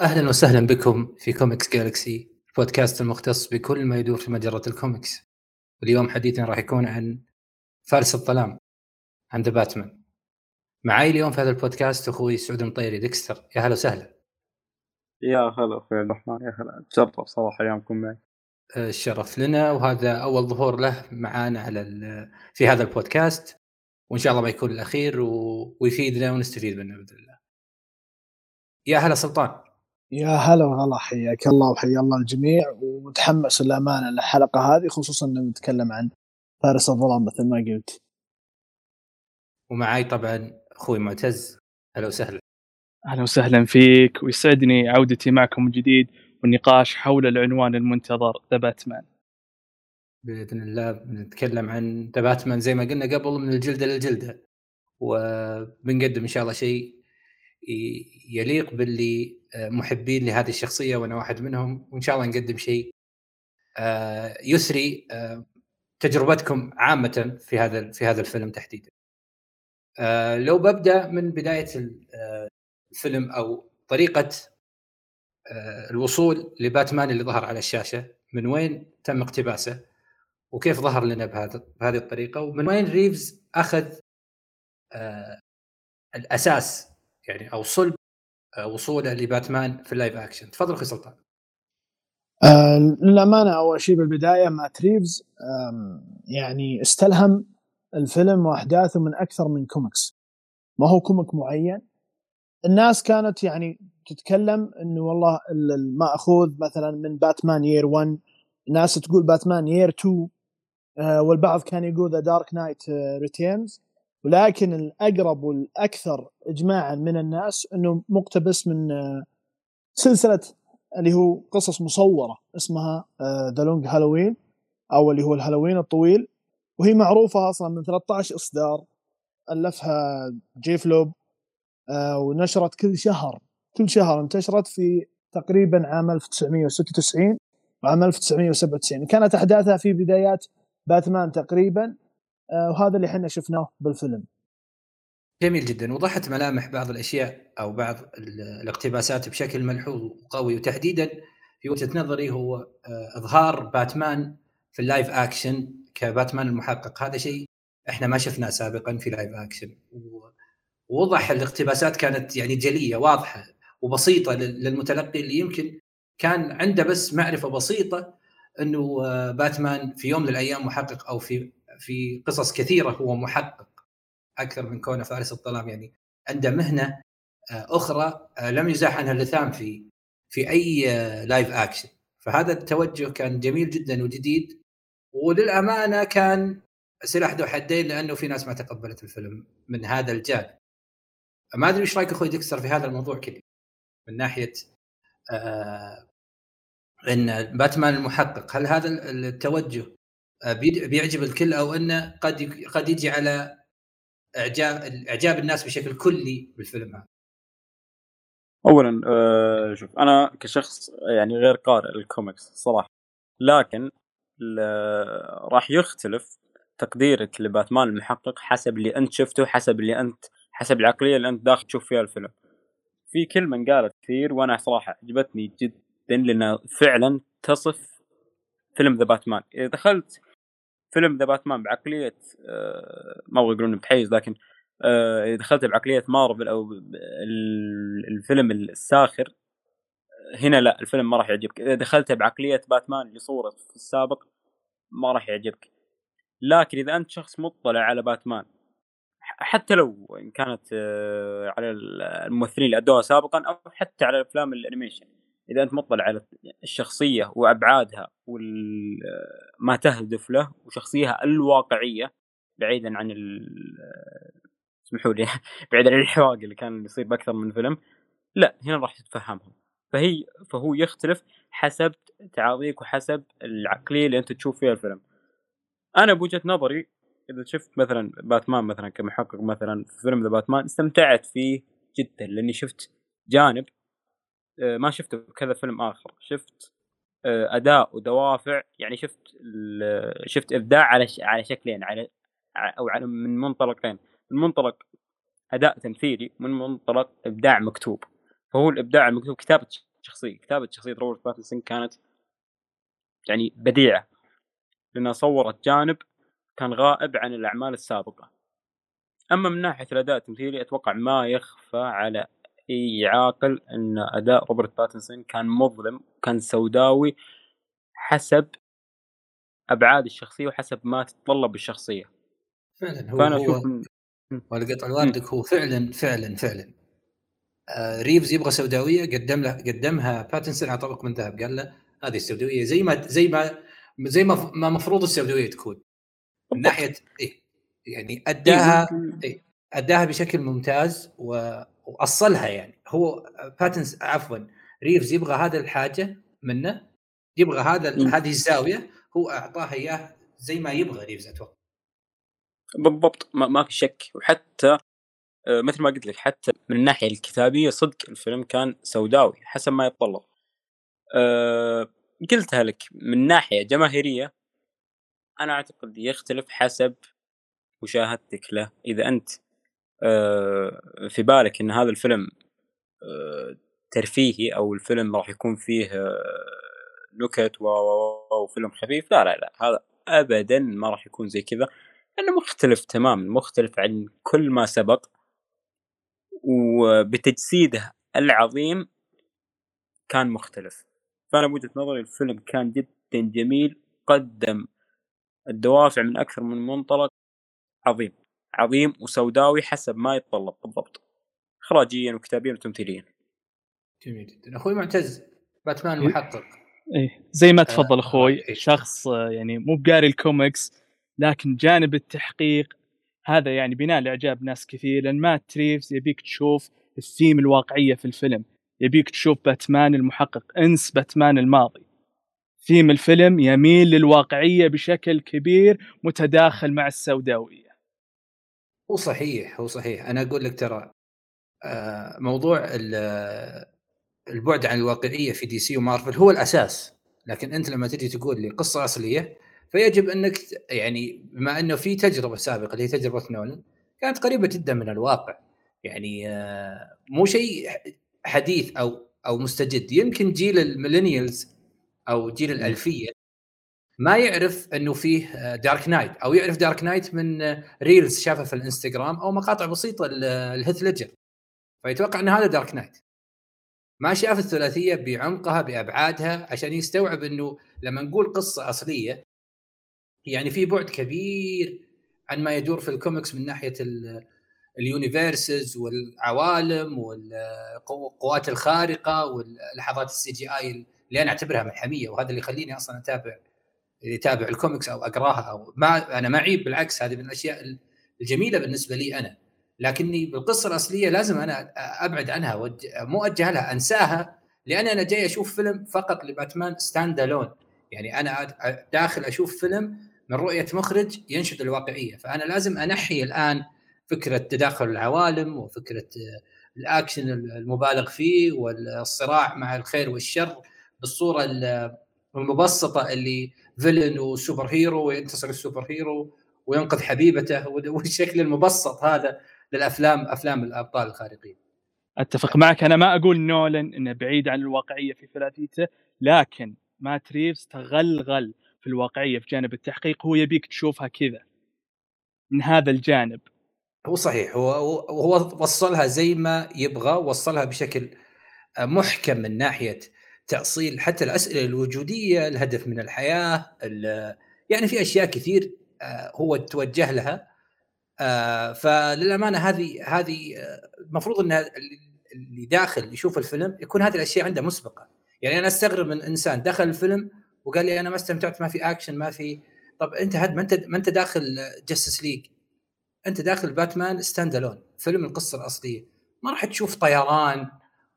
أهلا وسهلا بكم في Comics Galaxy البودكاست المختص بكل ما يدور في مجرة الكوميكس اليوم حديثنا راح يكون عن فارس الظلام عن The Batman معي اليوم في هذا البودكاست أخوي سعود المطيري. ديكستر يا هلا وسهلا. يا هلا أخوي عبد الرحمن يا هلا. تشرف صراحة أيامكم معي. الشرف لنا وهذا أول ظهور له معانا على في هذا البودكاست. وإن شاء الله ما يكون الأخير و... ويفيدنا ونستفيد منه بإذن الله. يا هلا سلطان. يا هلا وغلا حياك الله وحيا الله الجميع ومتحمس للأمانة للحلقة هذه خصوصا ان نتكلم عن فارس الظلام مثل ما قلت. ومعي طبعا أخوي معتز أهلا وسهلا. أهلا وسهلا فيك ويسعدني عودتي معكم من جديد والنقاش حول العنوان المنتظر ذا باتمان. بإذن الله بنتكلم عن ذا باتمان زي ما قلنا قبل من الجلدة للجلدة وبنقدم إن شاء الله شيء يليق باللي آه، محبين لهذه الشخصية وأنا واحد منهم وإن شاء الله نقدم شيء آه، يسري آه، تجربتكم عامة في هذا في هذا الفيلم تحديدا. لو ببدأ من بداية الفيلم أو طريقة الوصول لباتمان اللي ظهر على الشاشة من وين تم اقتباسه وكيف ظهر لنا بهذه الطريقة ومن وين ريفز أخذ الأساس يعني أو صلب آه، وصوله لباتمان في ال live action. تفضل أخي سعود. آه للأمانة أول شيء بالبداية Matt Reeves يعني استلهم الفيلم وأحداثه من أكثر من كوميكس. ما هو comic معين. الناس كانت يعني تتكلم إنه والله المأخوذ مثلا من Batman Year 1 ناس تقول Batman Year 2 آه والبعض كان يقول The Dark Knight Returns ولكن الأقرب والأكثر اجماعا من الناس إنه مقتبس من آه، سلسلة اللي هو قصص مصورة اسمها The Long Halloween أو اللي هو الهالوين الطويل وهي معروفة أصلا من 13 إصدار ألفها Jeph Loeb آه، ونشرت كل شهر كل شهر انتشرت في تقريبا عام 1996 وعام 1997 كانت أحداثها في بدايات باتمان تقريبا وهذا اللي إحنا شفناه بالفيلم. جميل جدا. وضحت ملامح بعض الأشياء أو بعض الاقتباسات بشكل ملحوظ وقوي وتحديدا في وجهة نظري هو آه، إظهار باتمان في ال live action كباتمان المحقق. هذا شيء إحنا ما شفناه سابقا في live action ووضح الاقتباسات كانت يعني جلية واضحة وبسيطة للمتلقي اللي يمكن كان عنده بس معرفة بسيطة إنه آه، باتمان في يوم من الأيام محقق أو في في قصص كثيرة هو محقق أكثر من كونه فارس الظلام. يعني عنده مهنة آه، أخرى آه، لم يزاح عنها اللثام في في أي live آه، اكشن فهذا التوجه كان جميل جدا وجديد وللأمانة كان سلاح ذو حدين لأنه في ناس ما تقبلت الفيلم من هذا الجانب. ما أدري إيش رأيك أخوي ديكستر في هذا الموضوع كذا من ناحية آه إن باتمان المحقق هل هذا التوجه بيعجب الكل أو أنه قد قد يجي على إعجاب إعجاب الناس بشكل كلي بالفيلم هذا. اولا آه شوف أنا كشخص يعني غير قارئ للكوميكس صراحة لكن راح يختلف تقديرك لباتمان المحقق حسب اللي أنت شفته حسب اللي أنت حسب العقلية اللي أنت داخل تشوف فيها الفيلم. في كلمة انقالت كثير وأنا صراحة عجبتني جدا لأنها فعلا تصف فيلم ذا باتمان. إذا دخلت فيلم ذا باتمان بعقلية آه، ما أبغى يقولون بحيز لكن آه، إذا دخلت بعقلية مارفل أو الفيلم الساخر هنا لا الفيلم ما راح يعجبك. إذا دخلت بعقلية باتمان اللي صورت في السابق ما راح يعجبك. لكن إذا أنت شخص مطلع على باتمان حتى لو إن كانت آه، على الممثلين اللي أدوها سابقا أو حتى على أفلام الأنيميشن. إذا أنت مطلع على الشخصية وأبعادها وما تهدف له وشخصيها الواقعية بعيدا عن اسمحوا لي بعيدا عن الحواق اللي كان يصير بأكثر من فيلم لا هنا راح تتفهمهم. فهي فهو يختلف حسب تعاطيك وحسب العقلية اللي أنت تشوف فيها الفيلم. أنا بوجهة نظري إذا شفت مثلا باتمان مثلا كمحقق مثلا في فيلم ذا باتمان استمتعت فيه جدا لأني شفت جانب ما شفته بكذا فيلم آخر. شفت آه، أداء ودوافع يعني شفت شفت إبداع على على شكلين على أو على من منطلقين. من منطلق أداء تمثيلي من منطلق إبداع مكتوب. فهو الإبداع المكتوب كتابة شخصية كتابة شخصية روبرت باتنسون كانت يعني بديعة. لانها صورت جانب كان غائب عن الأعمال السابقة. أما من ناحية الأداء التمثيلي أتوقع ما يخفى على اي عاقل إن أداء روبرت باتنسون كان مظلم كان سوداوي حسب أبعاد الشخصية وحسب ما تتطلب الشخصيه فعلا هو فأنا هو أشوف. ولا قطع هو فعلا فعلا فعلا. آه ريفز يبغى سوداوية قدم له قدمها باتنسون على طبق من ذهب قال له هذه السوداوية زي ما زي ما زي ما ما مفروض السوداوية تكون. من ناحية إيه يعني أداها إيه أداها بشكل ممتاز و... وأصلها يعني. هو باتنس عفوا ريفز يبغى هذا الحاجة منه يبغى هذا. هذه الزاوية هو اعطاها إياه زي ما يبغى ريفز أتوقع. بالضبط. ما, ما في شك. وحتى آه، مثل ما قلت لك حتى من الناحية الكتابية صدق الفيلم كان سوداوي حسب ما يتطلب. أه قلتها لك من ناحية جماهيرية أنا أعتقد يختلف حسب مشاهدتك له. إذا أنت في بالك إن هذا الفيلم أه ترفيهي أو الفيلم راح يكون فيه أه نكت وفيلم خفيف؟ لا لا لا هذا ابدا ما راح يكون زي كذا لأنه مختلف تماما مختلف عن كل ما سبق وبتجسيده العظيم كان مختلف. فأنا بوجهة نظري الفيلم كان جدا جميل قدم الدوافع من أكثر من منطلق عظيم. عظيم وسوداوي حسب ما يتطلب بالضبط. اخراجيا وكتابيا وتمثيليا. جميل جدا. أخوي معتز باتمان إيه. المحقق إيه. زي ما تفضل آه، أخوي إيه. شخص آه، يعني مو بقاري الكوميكس لكن جانب التحقيق هذا يعني بناء لإعجاب ناس كثير لأن Matt Reeves يبيك تشوف الثيم الواقعية في الفيلم. يبيك تشوف باتمان المحقق انسَ باتمان الماضي. ثيم الفيلم يميل للواقعية بشكل كبير متداخل مع السوداويه هو صحيح هو صحيح. أنا أقول لك ترى آه، موضوع ال- البعد عن الواقعية في DC و Marvel هو الأساس. لكن أنت لما تجي تقول لي قصة أصلية فيجب أنك يعني بما إنه في تجربة سابقة اللي هي تجربة نولان كانت قريبة جدا من الواقع. يعني آه، مو شيء حديث أو أو مستجد. يمكن جيل ال millennials أو جيل الألفية ما يعرف إنه فيه Dark Knight أو يعرف Dark Knight من آه، reels شافها في الإنستغرام أو مقاطع بسيطة ل Heath Ledger. فيتوقع إن هذا Dark Knight ما شاف الثلاثية بعمقها بأبعادها عشان يستوعب إنه لما نقول قصة أصلية يعني في بعد كبير عن ما يدور في الكوميكس من ناحية ال- ال universes والعوالم والقوات الخارقة واللحظات ال CGI اللي أنا أعتبرها ملحمية وهذا اللي يخليني أصلا أتابع يتابع الكوميكس أو أقراها أو ما أنا ما اعيب بالعكس هذه من الأشياء الجميلة بالنسبة لي أنا لكني بالقصة الأصلية لازم أنا أبعد عنها. مو اتجاهلها أنساها لأن أنا جاي أشوف فيلم فقط لباتمان stand alone يعني أنا داخل أشوف فيلم من رؤية مخرج ينشد الواقعية فأنا لازم أنحي الآن فكرة تداخل العوالم وفكرة آه، الأكشن المبالغ فيه والصراع مع الخير والشر بالصورة ال- المبسطة اللي villain و super hero وينتصر ال super hero وينقذ حبيبته والشكل المبسط هذا للأفلام أفلام الأبطال الخارقين. أتفق معك. أنا ما أقول نولان إنه بعيد عن الواقعية في ثلاثيته لكن Matt Reeves تغلغل في الواقعية في جانب التحقيق. هو يبيك تشوفها كذا من هذا الجانب. هو صحيح. هو هو وصلها زي ما يبغى وصلها بشكل محكم من ناحية تاصيل حتى الأسئلة الوجودية الهدف من الحياة ال- يعني في أشياء كثير آه، هو توجه لها. آه، فللأمانة هذه هذه آه، المفروض إن اللي داخل يشوف الفيلم يكون هذه الأشياء عنده مسبقة. يعني أنا أستغرب من إنسان دخل الفيلم وقال لي أنا ما استمتعت ما في أكشن ما في طب أنت هد ما أنت ما أنت داخل Justice League أنت داخل باتمان stand alone فيلم القصة الأصلية. ما راح تشوف طيران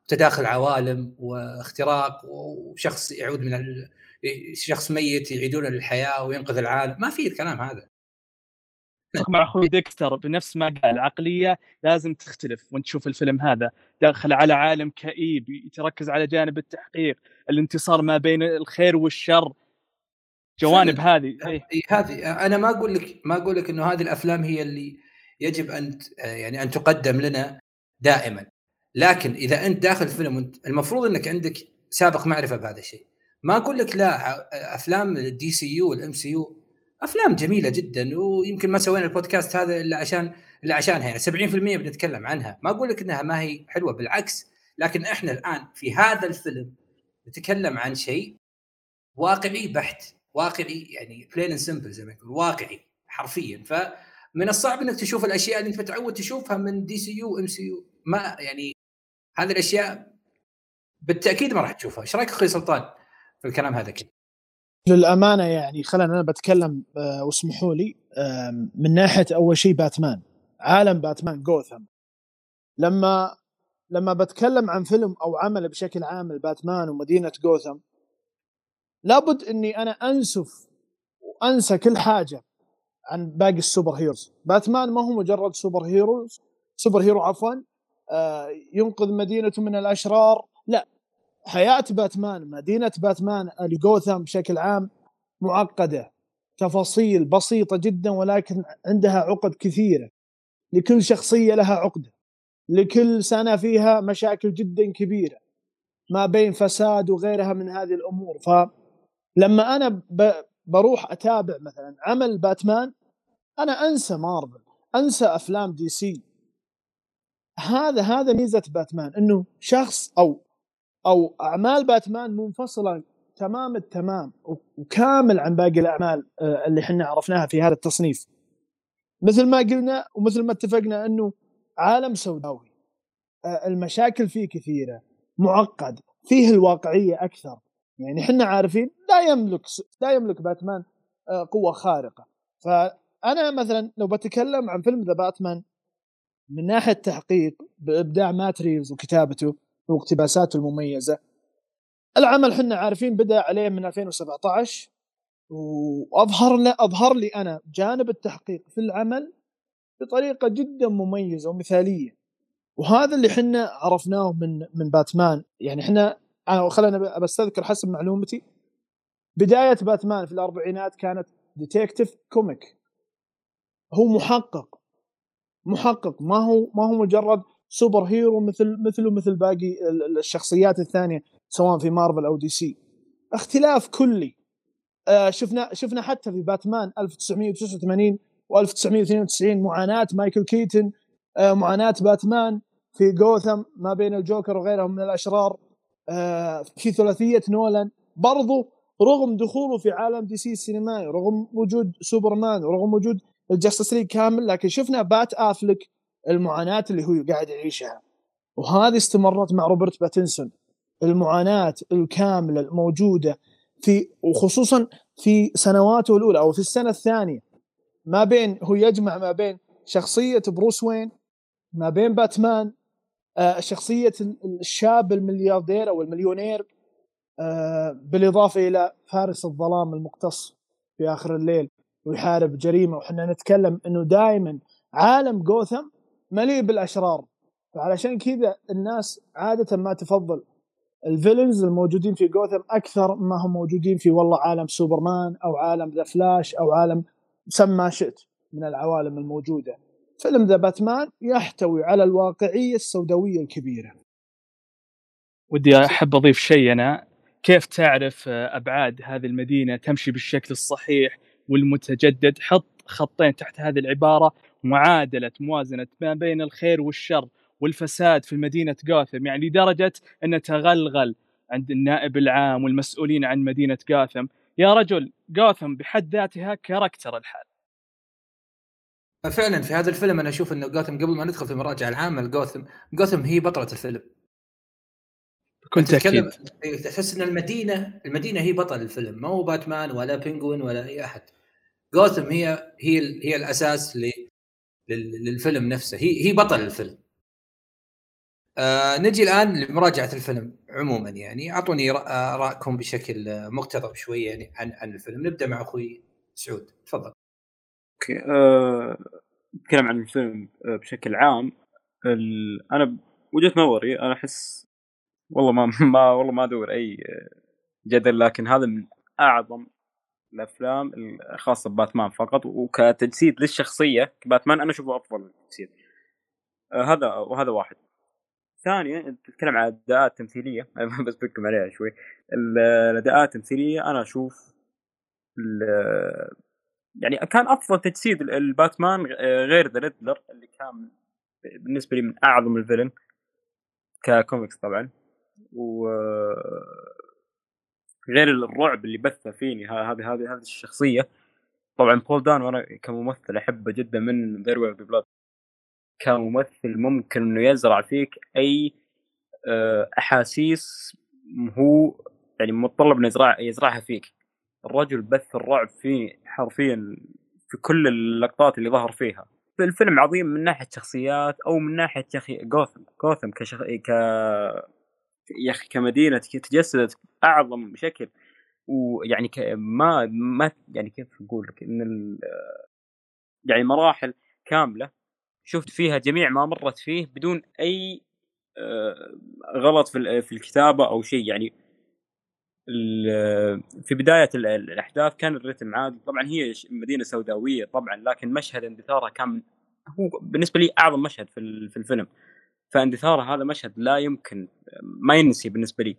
تداخل عوالم واختراق وشخص يعود من ال... شخص ميت يعيدونه للحياه وينقذ العالم. ما في الكلام هذا. مع أخوي ديكستر بنفس ما قال العقلية لازم تختلف وأنت تشوف الفيلم هذا. داخل على عالم كئيب يتركز على جانب التحقيق الانتصار ما بين الخير والشر. جوانب هذه إيه. إيه هذه أنا ما أقول لك ما أقول لك إنه هذه الأفلام هي اللي يجب أن يعني أن تقدم لنا دائما. لكن إذا أنت داخل الفيلم المفروض إنك عندك سابق معرفة بهذا الشيء. ما أقول لك لا أفلام ال DCU وال MCU أفلام جميلة جدا ويمكن ما سوينا البودكاست هذا إلا عشان إلا عشانها يعني. 70% بنتكلم عنها. ما أقول لك إنها ما هي حلوة بالعكس. لكن إحنا الآن في هذا الفيلم نتكلم عن شيء واقعي بحت واقعي يعني plain and simple زي ما يقول واقعي حرفيا. فمن الصعب إنك تشوف الأشياء اللي أنت متعود تشوفها من دي سي يو ام سي يو ما يعني هذه الأشياء بالتأكيد ما راح تشوفها. إيش رأيك أخوي سلطان في الكلام هذا كله؟ للأمانة يعني خلينا أنا بتكلم آه، واسمحوا لي من ناحية أول شيء باتمان عالم باتمان جوثم. لما لما بتكلم عن فيلم أو عمل بشكل عام الباتمان ومدينة جوثم لابد إني أنا أنسف وأنسى كل حاجة عن باقي ال superheroes. باتمان ما هو مجرد superheroes superhero عفوا ينقذ مدينته من الأشرار. لا حياة باتمان مدينة باتمان لجوثم بشكل عام معقدة. تفاصيل بسيطة جدا ولكن عندها عقد كثيرة. لكل شخصية لها عقدة. لكل سنة فيها مشاكل جدا كبيرة ما بين فساد وغيرها من هذه الأمور. فلما أنا بروح أتابع مثلا عمل باتمان أنا أنسى مارفل أنسى أفلام دي سي. هذا هذا ميزة باتمان إنه شخص أو أو أعمال باتمان منفصلة تمام التمام وكامل عن باقي الأعمال آه، اللي إحنا عرفناها في هذا التصنيف. مثل ما قلنا ومثل ما اتفقنا إنه عالم سوداوي آه، المشاكل فيه كثيرة معقد فيه الواقعية أكثر. يعني إحنا عارفين لا يملك لا يملك باتمان آه، قوة خارقة. فأنا مثلا لو بتكلم عن فيلم ذا باتمان من ناحية تحقيق بإبداع مات ريفز وكتابته واقتباساته المميزة. العمل حنا عارفين بدأ عليه من 2017 وأظهر لنا أظهر لي أنا جانب التحقيق في العمل بطريقة جدا مميزة ومثالية. وهذا اللي حنا عرفناه من من باتمان. يعني إحنا خلينا بستذكر حسب معلومتي بداية باتمان في الأربعينات كانت detective comic هو محقق. محقق. ما هو ما هو مجرد superhero مثل مثله مثل باقي الشخصيات الثانية سواء في مارفل أو دي سي. اختلاف كلي. آه شفنا شفنا حتى في باتمان 1989 و1992 معاناة مايكل كيتن آه معاناة باتمان في جوثم ما بين الجوكر وغيرهم من الأشرار. آه في ثلاثية نولان. برضو رغم دخوله في عالم دي سي السينمائي رغم وجود سوبرمان ورغم وجود ال Justice League كامل لكن شفنا بات أفلك المعاناة اللي هو قاعد يعيشها. وهذه استمرت مع روبرت باتنسون. المعاناة الكاملة الموجودة في وخصوصا في سنواته الأولى أو في السنة الثانية. ما بين هو يجمع ما بين شخصية بروس وين ما بين باتمان آه شخصية الشاب الملياردير أو المليونير آه بالإضافة إلى فارس الظلام المقتص في آخر الليل. ويحارب جريمة وحنا نتكلم إنه دائما عالم جوثم مليء بالأشرار. فعلشان كذا الناس عادة ما تفضل ال villains الموجودين في جوثم أكثر ما هم موجودين في والله عالم سوبرمان أو عالم The Flash أو عالم سم ما شئت من العوالم الموجودة. فيلم The Batman يحتوي على الواقعية السوداوية الكبيرة. ودي أحب أضيف شيء أنا. كيف تعرف أبعاد هذه المدينة تمشي بالشكل الصحيح والمتجدد حط خطين تحت هذه العبارة معادلة موازنة ما بين الخير والشر والفساد في مدينة جوثم يعني لدرجة أن تغلغل عند النائب العام والمسؤولين عن مدينة جوثم يا رجل جوثم بحد ذاتها كاركتر الحال. فعلا في هذا الفيلم أنا أشوف انه جوثم قبل ما ندخل في المراجعه العامة لجوثم جوثم هي بطلة الفيلم. كنت أكيد تحس أن المدينة المدينة هي بطل الفيلم ما هو باتمان ولا بينجوين ولا أي أحد. جوثم هي هي هي الأساس للفيلم نفسه. هي هي بطل الفيلم. آه نجي الآن لمراجعة الفيلم عموما يعني. أعطوني ارائكم بشكل مقتضب شوي يعني عن عن الفيلم. نبدأ مع أخوي سعود. تفضل. okay. أه... نتكلم عن الفيلم آه، بشكل عام. ال... أنا وجهة نظري أنا أحس والله ما ما والله ما أدور أي جدل لكن هذا من أعظم الأفلام الخاصه بباتمان فقط وكتجسيد للشخصية باتمان أنا أشوفه أفضل تجسيد آه هذا وهذا واحد. ثانيا تتكلم عن الأداءات التمثيلية. بس بكم عليها شوي. ال- الأداءات التمثيلية أنا أشوف يعني كان أفضل تجسيد ال- الباتمان غير The Riddler اللي كان بالنسبة لي من أعظم ال villain ك comics طبعا. و غير الرعب اللي بثه فيني. هذه هذه هذه الشخصية. طبعا بول دانو أنا كممثل أحبه جدا من There Will Be Blood كممثل ممكن إنه يزرع فيك أي آه، أحاسيس هو يعني متطلب إنه يزرع يزرعها فيك. الرجل بث الرعب فيه حرفيا في كل اللقطات اللي ظهر فيها. الفيلم عظيم من ناحية شخصيات أو من ناحية يا أخي جوثم جوثم كشخ... ك يا أخي كمدينة تجسدت باعظم شكل ويعني. ما ما يعني كيف أقول لك إن. يعني مراحل كاملة شفت فيها جميع ما مرت فيه بدون أي آه، غلط في ال- في الكتابة أو شيء يعني في بداية ال- الأحداث كان الرتم عادي طبعا هي مدينة سوداوية طبعا لكن مشهد اندثارها كان هو بالنسبة لي أعظم مشهد في الفيلم فاندثارها هذا مشهد لا يمكن ما ينسي بالنسبة لي.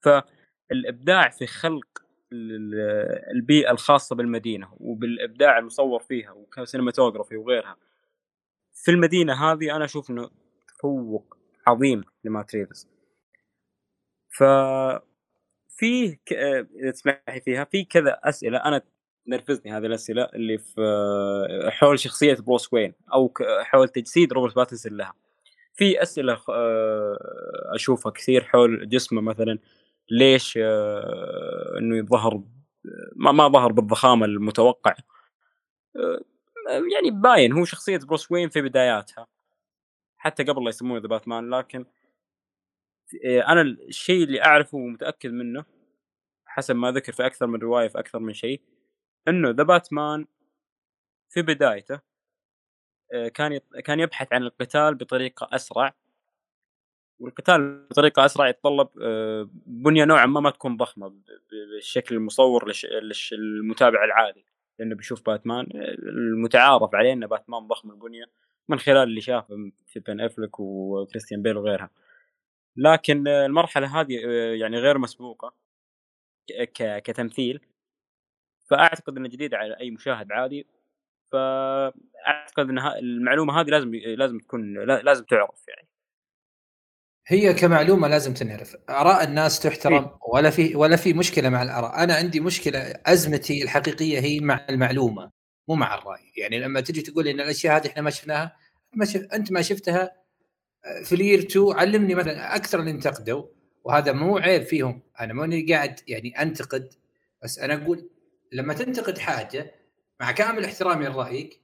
فالإبداع في خلق ال- البيئة الخاصة بالمدينة وبالإبداع المصور فيها وك cinematography وغيرها. في المدينة هذه أنا أشوف إنه تفوق عظيم لمات ريفز ف فيه ك... إذا تسمحي فيها في كذا أسئلة. أنا نرفزني هذه الأسئلة اللي في حول شخصية بروس وين أو حول تجسيد روبرت باتنسون لها. في أسئلة آه، أشوفها كثير حول جسمه مثلا ليش آه، إنه يظهر ما ما ظهر بالضخامة المتوقع؟ آه، يعني باين هو شخصية بروس وين في بداياتها حتى قبل لا يسمونه ذا باتمان لكن أنا الشيء اللي أعرفه ومتأكد منه حسب ما ذكر في أكثر من رواية في أكثر من شيء إنه ذا باتمان في بدايته كان يط- كان يبحث عن القتال بطريقة أسرع. والقتال بطريقة أسرع يتطلب آه، بنية نوعا ما ما تكون ضخمة بالشكل المصور للمتابع العادي. لأنه بيشوف باتمان آه، المتعارف عليه ان باتمان ضخم البنية من خلال اللي شافه في بن أفلك وكريستيان بيل وغيرها. لكن آه، المرحلة هذه آه، يعني غير مسبوقة كتمثيل. فأعتقد انها جديده على أي مشاهد عادي. فأعتقد إن المعلومة هذه لازم لازم تكون لا- لازم تعرف يعني. هي كمعلومة لازم تنعرف. آراء الناس تحترم ولا في ولا في مشكلة مع الآراء. أنا عندي مشكلة أزمتي الحقيقية هي مع المعلومة مو مع الرأي. يعني لما تجي تقول إن الأشياء هذه إحنا ما شفناها ما شف... أنت ما شفتها آه، في الير 2 علمني مثلا أكثر اللي انتقدوا وهذا مو عيب فيهم. أنا ماني قاعد يعني أنتقد بس أنا أقول لما تنتقد حاجة مع كامل احترامي لرايك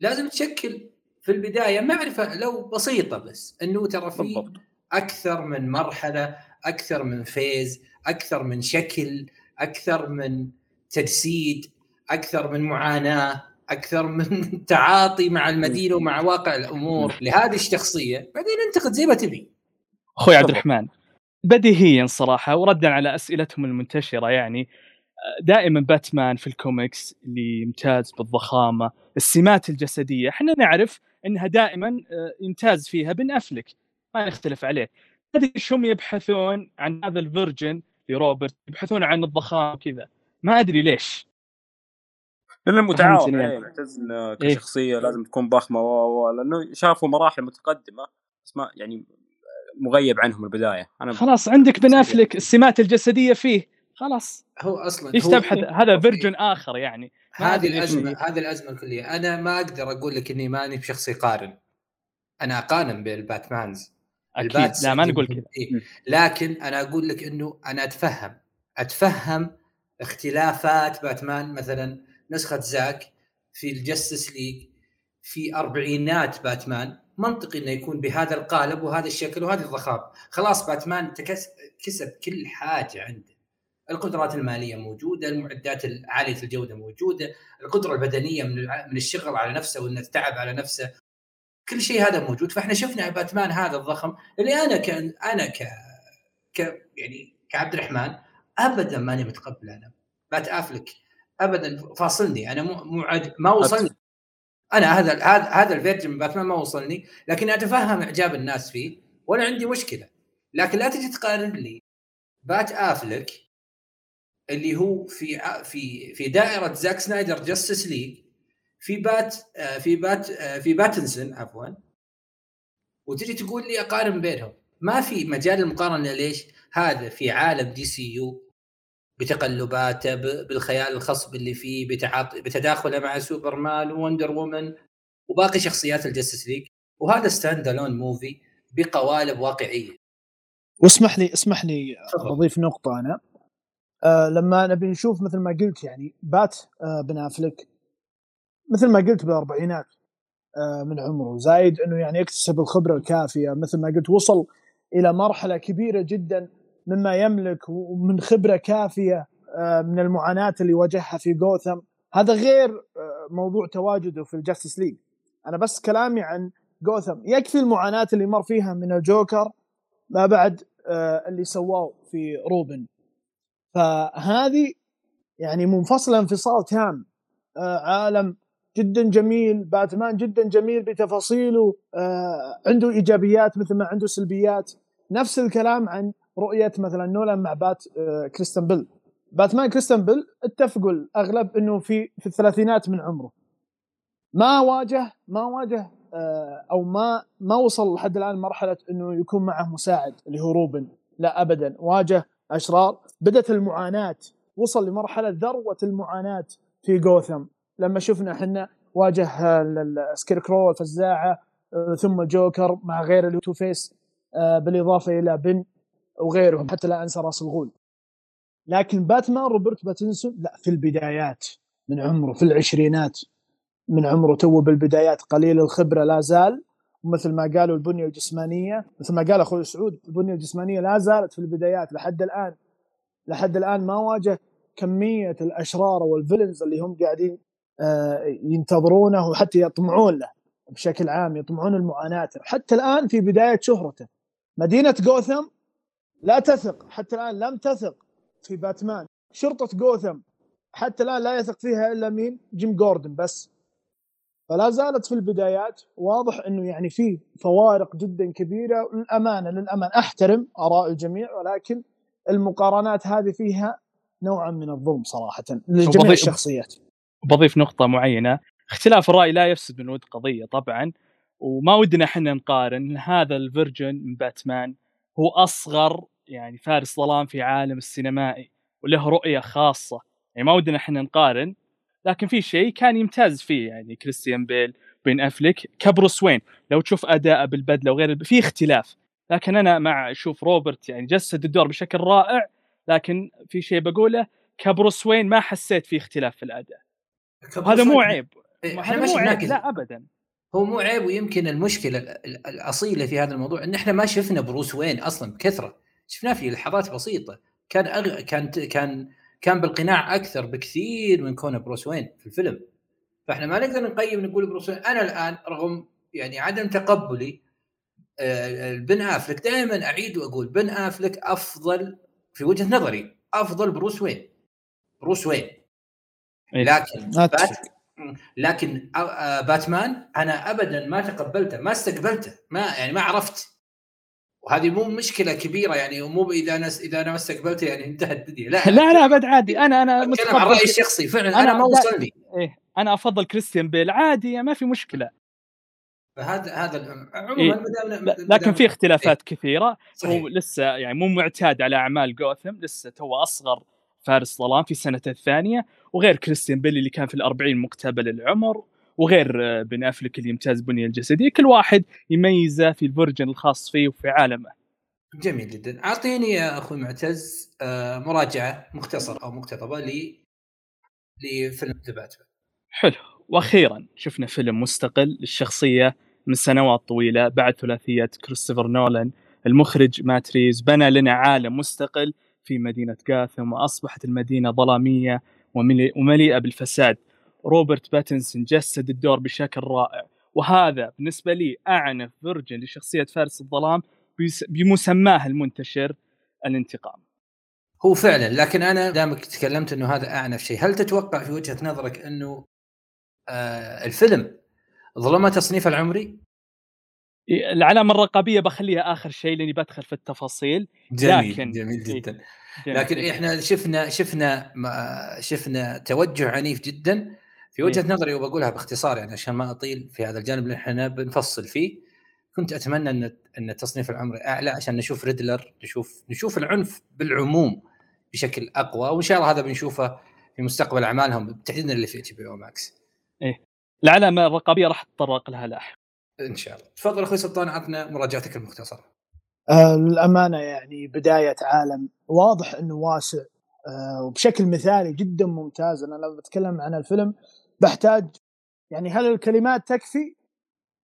لازم تشكل في البداية معرفه لو بسيطة بس إنه ترى في بالضبط. أكثر من مرحلة أكثر من فيز أكثر من شكل أكثر من تجسيد أكثر من معاناة أكثر من تعاطي مع المدينة ومع واقع الأمور لهذه الشخصية بعدين انتقد زي ما تبي. أخوي عبد. الرحمن بديهيا صراحة وردا على أسئلتهم المنتشرة يعني. دائما باتمان في الكوميكس اللي يمتاز بالضخامة السمات الجسدية. إحنا نعرف إنها دائما آه، يمتاز فيها بن أفلك. ما نختلف عليه. إيش هم يبحثون عن هذا الفيرجن لروبرت يبحثون عن الضخامة كذا ما أدري ليش. لأنه عليه يعني. معتز إنه إيه. كشخصية لازم تكون ضخمة و- لأنه شافوا مراحل متقدمة بس ما يعني مغيب عنهم البداية. أنا خلاص عندك بن أفلك السمات الجسدية فيه. خلاص. هو أصلا هو- تبحث؟ هذا هو- فيرجن آخر يعني. هذه الأزمة. هذه الأزمة الكلية. أنا ما أقدر أقول لك إني ماني بشخص يقارن أنا أقارن بال Batmans أكيد. لا ما نقول كذا. إيه. لكن أنا أقول لك إنه أنا أتفهم. أتفهم اختلافات باتمان. مثلا نسخة زاك في ال Justice League في أربعينات باتمان. منطقي إنه يكون بهذا القالب وهذا الشكل وهذه الضخامة. خلاص باتمان تكس- كسب كل حاجة عنده. القدرات المالية موجودة المعدات عاليه الجودة موجودة القدرة البدنية من من الشغل على نفسه وإنه تعب على نفسه. كل شيء هذا موجود. فإحنا شفنا باتمان هذا الضخم اللي أنا ك أنا ك ك يعني كعبد الرحمن ابدا ماني متقبل أنا. بات أفلك. ابدا فاصلني. أنا مو مو عاد ما وصلني. أنا هذا هذا هذا الفيرجن من باتمان ما وصلني. لكن أتفهم إعجاب الناس فيه ولا عندي مشكلة. لكن لا تجي تقارن لي بات أفلك اللي هو في في في دائرة زاك سنايدر Justice League في بات آه، في بات آه، في باتنسون عفوا وتجي تقول لي أقارن بينهم. ما في مجال المقارنة ليش؟ هذا في عالم DCU بتقلباته بالخيال الخصب اللي فيه بتعاط... بتداخله مع سوبرمان Wonder Woman وباقي شخصيات ال Justice League وهذا standalone movie بقوالب واقعية. واسمح لي اسمح لي بضيف نقطة أنا. آه لما نبي نشوف مثل ما قلت يعني بات آه بن أفليك. مثل ما قلت بالأربعينات آه من عمره. زايد إنه يعني يكتسب الخبرة الكافية. مثل ما قلت وصل إلى مرحلة كبيرة جدا مما يملك ومن خبرة كافية من المعاناة اللي واجهها في جوثام. هذا غير موضوع تواجده في ال Justice League. أنا بس كلامي عن جوثم. يكفي المعاناة اللي مر فيها من الجوكر ما بعد اللي سواه في روبن. فهذه يعني منفصلة انفصال تام. آه عالم جدا جميل باتمان جدا جميل بتفاصيله. آه عنده إيجابيات مثل ما عنده سلبيات. نفس الكلام عن رؤية مثلا نولان مع بات آه كريستن بيل. باتمان كريستن بيل اتفقوا الأغلب إنه في في الثلاثينات من عمره. ما واجه ما واجه أو ما ما وصل لحد الآن مرحلة إنه يكون معه مساعد اللي هو روبن. لا ابدا. واجه أشرار بدت المعاناة. وصل لمرحلة ذروة المعاناة في جوثم. لما شفنا إحنا واجه ال Scarecrow الفزاعه ثم جوكر مع غير ال Two-Face بالإضافة إلى بين وغيرهم حتى لا انسى راس الغول لكن باتمان روبرت باتنسون لا في البدايات من عمره في العشرينات من عمره تو بالبدايات قليل الخبرة لا زال ومثل ما قالوا البنية الجسمانية مثل ما قال أخوي سعود البنية الجسمانية لا زالت في البدايات لحد الآن. لحد الآن ما واجه كمية الأشرار والفيلنز اللي هم قاعدين ينتظرونه وحتى يطمعون له بشكل عام يطمعون المعاناه حتى الآن في بداية شهرته. مدينة جوثم لا تثق حتى الآن لم تثق في باتمان. شرطة جوثم حتى الآن لا يثق فيها إلا مين؟ جيم جوردن بس. فلا زالت في البدايات واضح إنه يعني في فوارق جدا كبيرة. للأمانة للأمانة أحترم آراء الجميع ولكن المقارنات هذه فيها نوعا من الظلم صراحة لجميع الشخصيات. بضيف نقطة معينة. اختلاف الرأي لا يفسد من ود قضية طبعا وما ودنا إحنا نقارن. هذا ال version من باتمان هو أصغر يعني فارس ظلام في عالم السينمائي وله رؤية خاصة. يعني ما ودنا إحنا نقارن. لكن في شيء كان يمتاز فيه يعني كريستيان بيل بين أفليك كبروس وين. لو تشوف اداءه بالبدلة وغير في اختلاف. لكن أنا مع أشوف روبرت يعني جسد الدور بشكل رائع لكن في شيء بقوله كبروس وين ما حسيت في اختلاف في الأداء. هذا مو عيب. هذا مو عيب. لا ابدا. هو مو عيب ويمكن المشكلة الأصيلة في هذا الموضوع إن إحنا ما شفنا بروس وين أصلا بكثرة. شفناه في لحظات بسيطة. كان أغ... كان كان كان بالقناع أكثر بكثير من كونه بروس وين في الفيلم. فإحنا ما نقدر نقيم نقول بروس وين. أنا الآن رغم يعني عدم تقبلي بن أفليك دائما أعيد وأقول بن أفليك أفضل في وجهة نظري أفضل بروس وين. بروس وين. لكن بات لكن باتمان أنا ابدا ما تقبلته ما استقبلته ما يعني ما عرفت. وهذه مو مشكلة كبيرة يعني مو إذا أنا إذا أنا ما استقبلته يعني انتهت الدنيا. لا لا لا أبد عادي. أنا أنا أتكلم عن رأيي الشخصي فعلا أنا, أنا ما وصلني إيه أنا أفضل كريستيان بيل. عادي ما في مشكلة. فهذا هذا عموما إيه؟ لكن في اختلافات كثيرة. صحيح. هو لسه يعني مو معتاد على أعمال جوثم لسه تو أصغر فارس ظلام في سنته الثانية. وغير كريستيان بيل اللي كان في الأربعين مقتبل العمر. وغير بن أفلك اللي يمتاز بنية الجسدية. كل واحد يميزه في الفرجن الخاص فيه وفي عالمه. جميل جدا. أعطيني يا أخوي معتز مراجعة مختصرة أو مقتضبه ل لفيلم ذا باتمان حلو. وأخيرا شفنا فيلم مستقل للشخصية من سنوات طويلة بعد ثلاثية كريستوفر نولان المخرج مات ريفز بنى لنا عالم مستقل في مدينة جاثم وأصبحت المدينة ظلامية ومليئة بالفساد. روبرت باتنسون جسد الدور بشكل رائع. وهذا بالنسبة لي أعنف version لشخصية فارس الظلام بمسماه المنتشر الانتقام. هو فعلا لكن أنا دامك تكلمت إنه هذا أعنف شيء هل تتوقع في وجهة نظرك إنه آه الفيلم ظلمة تصنيفه العمري؟ العلامة الرقابية بخليها آخر شيء لأني بدخل في التفاصيل. جميل لكن جميل إيه، جدا. جميل. لكن إحنا شفنا شفنا ما- شفنا توجه عنيف جدا. في وجهة إيه. نظري وبقولها باختصار يعني عشان ما أطيل في هذا الجانب اللي إحنا بنفصل فيه كنت أتمنى إن إن التصنيف العمري أعلى عشان نشوف ريدلر نشوف نشوف العنف بالعموم بشكل أقوى وإن شاء الله هذا بنشوفه في مستقبل أعمالهم تحديدا اللي في HBO Max. العلامة الرقابية راح اتطرق لها لاحقا إن شاء الله. تفضل أخوي سلطان عطنا مراجعتك المختصرة. آه للأمانة يعني بداية عالم واضح إنه واسع آه وبشكل مثالي جدا ممتاز. أنا لما بتكلم عن الفيلم بحتاج يعني هل الكلمات تكفي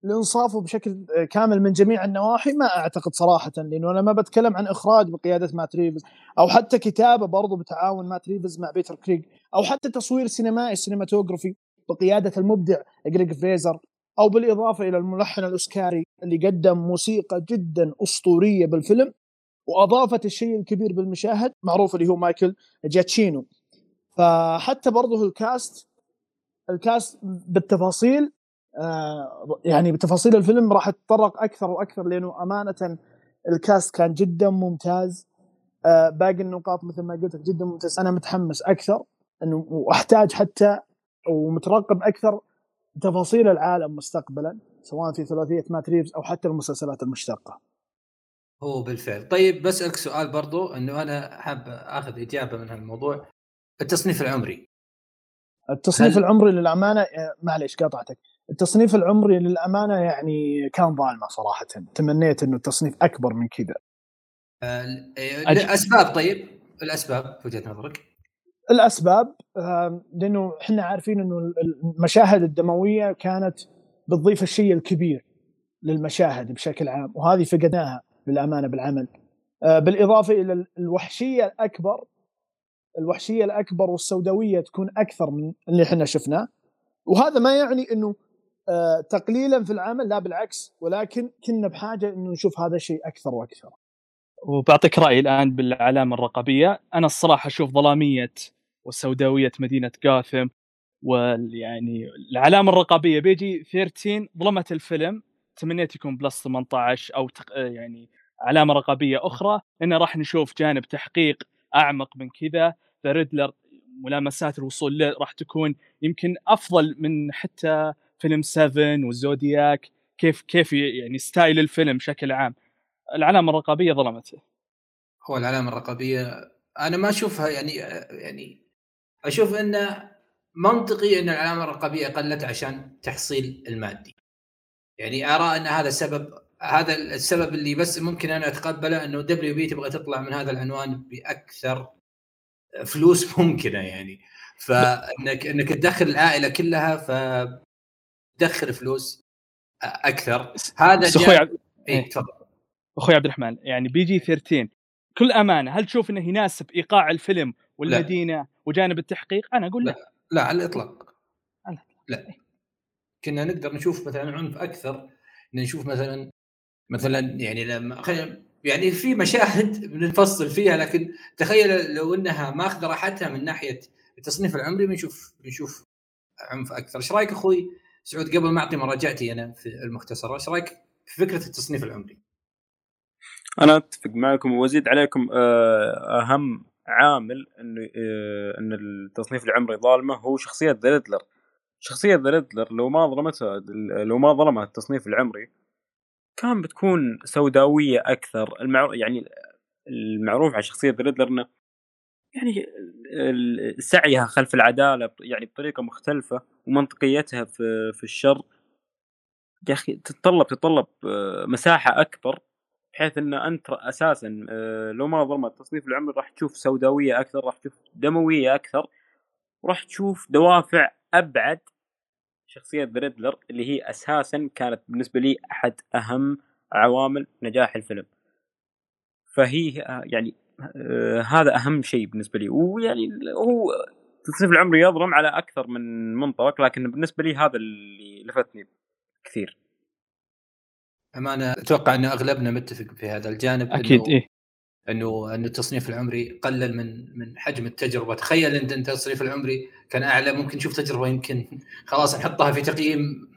لإنصافه بشكل كامل من جميع النواحي؟ ما أعتقد صراحة لأنه أنا ما بتكلم عن إخراج بقيادة مات ريفز أو حتى كتابة برضو بتعاون مات ريفز مع بيتر كريغ أو حتى تصوير سينمائي cinematography بقيادة المبدع جريج فريزر أو بالإضافة إلى الملحن الأوسكاري اللي قدم موسيقى جدا أسطورية بالفيلم وأضافت الشيء الكبير بالمشاهد معروف اللي هو مايكل جاتشينو. فحتى برضه ال cast ال cast بالتفاصيل آه يعني بتفاصيل الفيلم راح اتطرق أكثر وأكثر لأنه أمانة الكاست كان جدا ممتاز. آه باقي النقاط مثل ما قلت جدا ممتاز. أنا متحمس أكثر إنه وأحتاج حتى ومترقب أكثر تفاصيل العالم مستقبلا سواء في ثلاثية مات ريفز أو حتى المسلسلات المشتقة. هو بالفعل. طيب بسألك سؤال برضو إنه أنا حاب أخذ إجابة من هالموضوع. التصنيف العمري. التصنيف هل- العمري للأمانة آه، معليش قاطعتك. التصنيف العمري للأمانة يعني كان ظالمه صراحة. تمنيت إنه التصنيف أكبر من كذا. آه،. الأسباب طيب؟ الأسباب وجهة نظرك. الأسباب آه، لأنه إحنا عارفين إنه المشاهد الدموية كانت بتضيف الشيء الكبير للمشاهد بشكل عام وهذه فقدناها للأمانة بالعمل. بالإضافة إلى ال- الوحشية الأكبر الوحشية الأكبر والسوداوية تكون أكثر من اللي إحنا شفناه. وهذا ما يعني إنه آه، تقليلا في العمل لا بالعكس ولكن كنا بحاجة إنه نشوف هذا الشيء أكثر وأكثر. وبعطيك رأيي الآن بالعلامة الرقابية. أنا الصراحة أشوف ظلامية وسوداويه مدينة جاثم ويعني العلامة الرقابية. بيجي 13 ظلمت الفيلم تمنيت يكون بلس 18 أو تق... يعني علامة رقابية أخرى. لأن راح نشوف جانب تحقيق أعمق من كذا The Riddler ملامسات الوصول له راح تكون يمكن أفضل من حتى فيلم 7 وال Zodiac كيف كيف يعني style الفيلم بشكل عام. العلامة الرقابية ظلمته هو العلامة الرقابية أنا ما أشوفها يعني يعني أشوف إنه منطقي إن العلامة الرقابية قلت عشان تحصيل المادي. يعني أرى إن هذا سبب هذا السبب اللي بس ممكن أنا أتقبله إنه WB تبغى تطلع من هذا العنوان بأكثر فلوس ممكنة يعني. فإنك إنك تدخل العائلة كلها فتدخل فلوس أكثر. هذا بس أخوي عبد... اي تفضل. أخوي عبد الرحمن يعني بي جي 13 كل أمانة هل تشوف إنه يناسب إيقاع الفيلم والمدينة وجانب التحقيق؟ أنا أقول لا, لا. على الإطلاق. على لا. كنا نقدر نشوف مثلا عنف أكثر نشوف مثلا مثلا يعني لما يعني في مشاهد بنفصل فيها لكن تخيل لو إنها ماخذة راحتها من ناحية التصنيف العمري بنشوف بنشوف عنف أكثر، إيش رأيك أخوي سعود؟ قبل ما أعطي مراجعتي أنا في المختصره، إيش رأيك في فكرة التصنيف العمري؟ أنا أتفق معكم وأزيد عليكم آه، أهم عامل انه آه، إن التصنيف العمري ظالمه هو شخصية ذا شخصية ذا لو ما ظلمتها لو ما ظلمها التصنيف العمري كان بتكون سوداوية أكثر. المعروف يعني المعروف عن شخصية ريدلر إنه يعني سعيها خلف العدالة يعني بطريقة مختلفة ومنطقيتها في في الشر. يا أخي تتطلب تتطلب مساحة أكبر بحيث إن أنت أساسا لو ما ظلمت التصنيف العمري راح تشوف سوداوية أكثر راح تشوف دموية أكثر وراح تشوف دوافع أبعد شخصية بريدلر اللي هي أساسا كانت بالنسبة لي أحد أهم عوامل نجاح الفيلم. فهي يعني آه هذا أهم شيء بالنسبة لي. ويعني هو التصنيف العمري يظلم على أكثر من منطلق لكن بالنسبة لي هذا اللي لفتني كثير. أمانة أتوقع إن أغلبنا متفق في هذا الجانب أكيد إنه إيه. إنه انه التصنيف العمري قلل من من حجم التجربة، تخيل انت أنت التصنيف العمري كان أعلى ممكن نشوف تجربة يمكن خلاص نحطها في تقييم.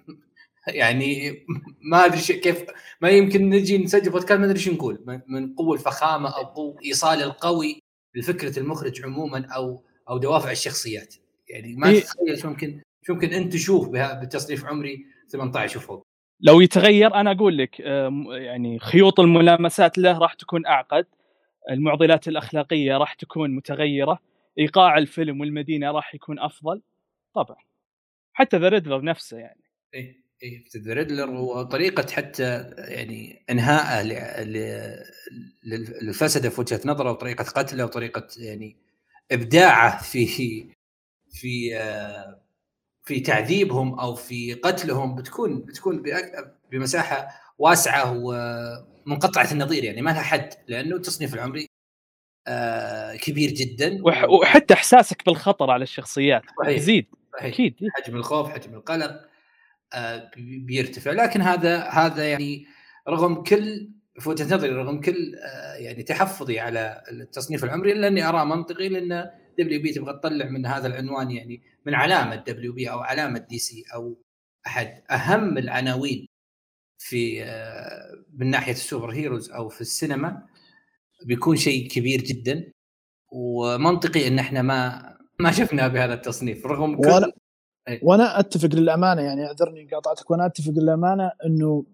يعني ما أدري كيف ما يمكن نجي نسجل بودكاست ما أدري شو نقول. من قوة الفخامة أو قوة إيصال القوي لفكرة المخرج عموما أو أو دوافع الشخصيات. يعني ما إيه؟ تتخيل شو ممكن شو ممكن أنت تشوف بتصنيف عمري 18 وفوق لو يتغير أنا أقول لك يعني خيوط الملامسات له راح تكون أعقد. المعضلات الأخلاقية راح تكون متغيرة إيقاع الفيلم والمدينة راح يكون أفضل طبعا. حتى The Riddler نفسه يعني. إيه إيه The Riddler وطريقة حتى يعني انهائه للفسده في وجهة نظره وطريقة قتله وطريقة يعني إبداعه في في في تعذيبهم أو في قتلهم بتكون بتكون بمساحة واسعة ومنقطعه النظير يعني ما لها حد لأنه التصنيف العمري آه، كبير جدا. وحتى إحساسك بالخطر على الشخصيات صحيح. يزيد أكيد. حجم الخوف حجم القلق آه، بيرتفع. لكن هذا هذا يعني رغم كل في وجهة نظري رغم كل يعني تحفظي على التصنيف العمري إلا إني أراه منطقي لأن WB تبغى تطلع من هذا العنوان يعني من علامة WB أو علامة DC أو أحد. أهم العناوين في آه، من ناحية السوبر هيروز أو في السينما بيكون شيء كبير جدا ومنطقي إن إحنا ما ما شفنا بهذا التصنيف رغم كل وأنا, وأنا أتفق للأمانة يعني أعذرني قاطعتك وأنا أتفق للأمانة إنه